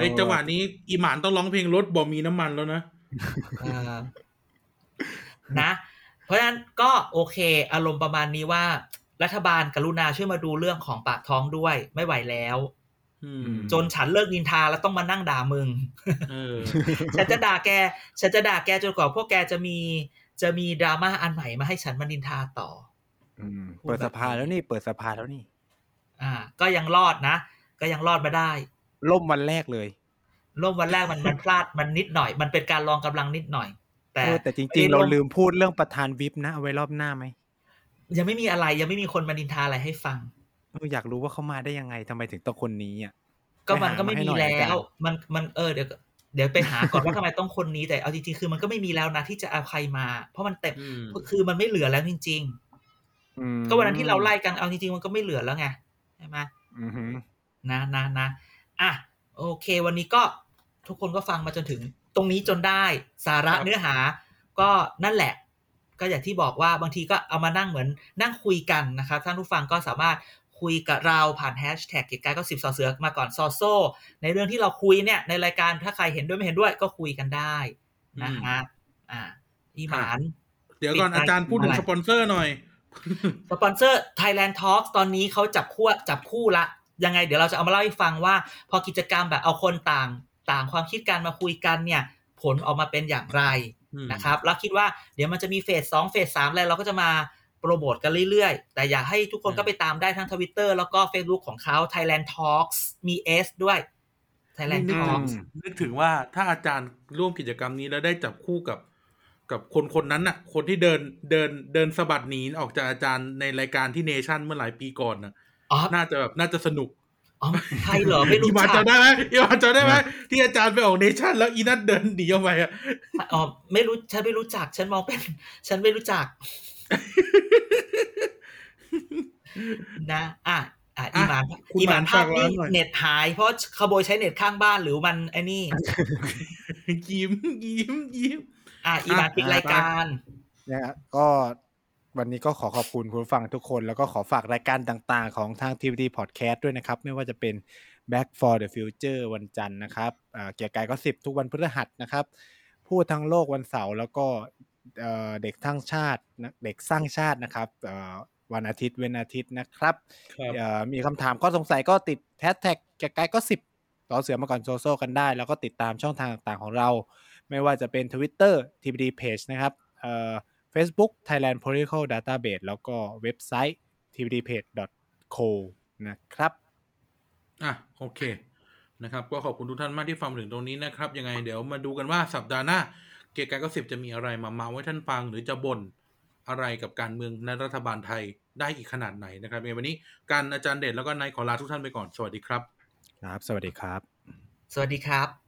ในจังหวะนี้อีหมานต้องร้องเพลงรถบ่มีน้ำมันแล้วนะเออนะ เพราะฉะนั้นก็โอเค อารมณ์ประมาณนี้ว่า รัฐบาลกรุณาช่วยมาดูเรื่องของปากท้องด้วย ไม่ไหวแล้วอืมจนฉันเลิกนินทาแล้วต้องมานั่งด่ามึงเออฉันจะด่าแก ฉันจะด่าแกจนกว่าพวกแกจะมีจะมีดราม่าอันใหม่มาให้ฉันมานินทาต่ออืม เปิดสภาแล้วนี่ เปิดสภาแล้วนี่ อ่า ก็ยังรอดนะ ก็ยังรอดมาได้ ล่มวันแรกเลย ล่มวันแรกมันมันพลาดมันนิดหน่อย มันเป็นการลองกำลังนิดหน่อย แต่เออแต่จไม่ริงได้ๆเรามลืมพูดเรื่องประธานวิปนะเอาไว้รอบหน้าไหมยังไม่มีอะไรยังไม่มีคนมานินทาอะไรให้ฟังเอออยากรู้ว่าเขามาได้ยังไงทำไมถึงต้องคนนี้อะก็มันก็ไปหาไม่มาให้มีหน่อยแล้อาจารวย์มันมันเออเดี๋ยวเดี๋ยวไปหาก่อนว่าทำไมต้องคนนี้แต่เอาจริงๆคือมันก็ไม่มีแล้วนะที่จะเอาใครมา เพราะมันเต็มอืมคือมันไม่เหลือแล้วจริงอืมๆ ก็วันนั้นที่เราไล่กันเอาจริงๆมันก็ไม่เหลือแล้วไงใช่ไหมอือหือนะนะนะอะโอเค วันนี้ก็ทุกคนก็ฟังมาจนถึงตรงนี้จนได้สาระครับเนื้อหา ก็นั่นแหละ ก็อย่างที่บอกว่าบางทีก็เอามานั่งเหมือนนั่งคุยกันนะครับท่านผู้ฟังก็สามารถคุยกับเราผ่านแฮชแท็กเกียรติกายก็สิบซอเสือมาก่อนซอโซ ในเรื่องที่เราคุยเนี่ย ในรายการถ้าใครเห็นด้วยไม่เห็นด้วยก็คุยกันได้นะฮะอ่าอีหมาน เดี๋ยวก่อนปิดอาจารย์พูดถึงอะไรสปอนเซอร์หน่อย สปอนเซอร์ Thailand Talks ตอนนี้เขาจับคู่จับคู่ละ ยังไงเดี๋ยวเราจะเอามาเล่าให้ฟังว่า พอกิจกรรมแบบเอาคนต่างต่างความคิดการมาคุยกันเนี่ย ผลออกมาเป็นอย่างไรอืมนะครับแล้วคิดว่าเดี๋ยวมันจะมีเฟสสองเฟสสามอะไรเราก็จะมาโปรโมทกันเรื่อยๆ แต่อยากให้ทุกคนก็ไปตามได้ทั้งทวิตเตอร์แล้วก็ Facebook ของเขา Thailand Talks มี S ด้วย Thailand นึกถึง Talks นึกถึงว่าถ้าอาจารย์ร่วมกิจกรรมนี้แล้วได้จับคู่กับ กับคนคนนั้นน่ะ คนที่เดินเดินเดินสะบัดหนีออกจากอาจารย์ในรายการที่เนชั่นเมื่อหลายปีก่อนน่ะอ๋อน่าจะแบบน่าจะสนุกอ๋อใครเหรอไม่รู้อีหวานจักจำได้ไหมอีหวานจำได้ไหมที่อาจารย์ไปออกเนชั่น แล้วอีนัทเดินหนีออกไปอะอ๋อไม่รู้ฉันไม่รู้จัก ฉันมองเป็น ฉันไม่รู้จัก นะอะอะอีหมานอะคุณอีหมานหมานภาพฝากร้านี่นหน่อยเน็ตหาย เพราะขโมยใช้เน็ตข้างบ้านหรือมันไอ้นี่ยิ้มยิ้มยิ้ม อะอีหมานอะปิดรายการเนี่ยก็วันนี้ก็ขอขอบคุณคุณผู้ฟังทุกคน แล้วก็ขอฝากรายการต่างๆ ของทาง TVD Podcast ด้วยนะครับ ไม่ว่าจะเป็น Back for the Future วันจันทร์นะครับอ่าเกียร์กายก็สิบทุกวันพฤหัสนะครับ พูดทั้งโลกวันเสาร์แล้วก็เอ่อเด็กทั้งชาตินะเด็กสร้างชาตินะครับเอ่อวันอาทิตย์เว้นอาทิตย์นะครับครับเอ่อมีคำถามข้อสงสัยก็ติดแฮชแท็กเกียร์กายก็สิบต่อเสือมาก่อนโซโซกันได้ แล้วก็ติดตามช่องทางต่างๆของเรา ไม่ว่าจะเป็น Twitter TPD Page นะครับเอ่อ Facebook Thailand Political Database แล้วก็เว็บไซต์ tpdpage.co นะครับ อะโอเคนะครับ ก็ขอบคุณทุกท่านมากที่ฟังมาถึงตรงนี้นะครับ ยังไงเดี๋ยวมาดูกันว่าสัปดาห์หน้า เกียร์กายก็สิบจะมีอะไรมาเมาให้ท่านฟัง หรือจะบ่นอะไรกับการเมืองในรัฐบาลไทยได้อีกขนาดไหนนะครับในวันนี้การอาจารย์เดชแล้วก็นายขอลาทุกท่านไปก่อนสวัสดีครับ ครับ สวัสดีครับ สวัสดีครับ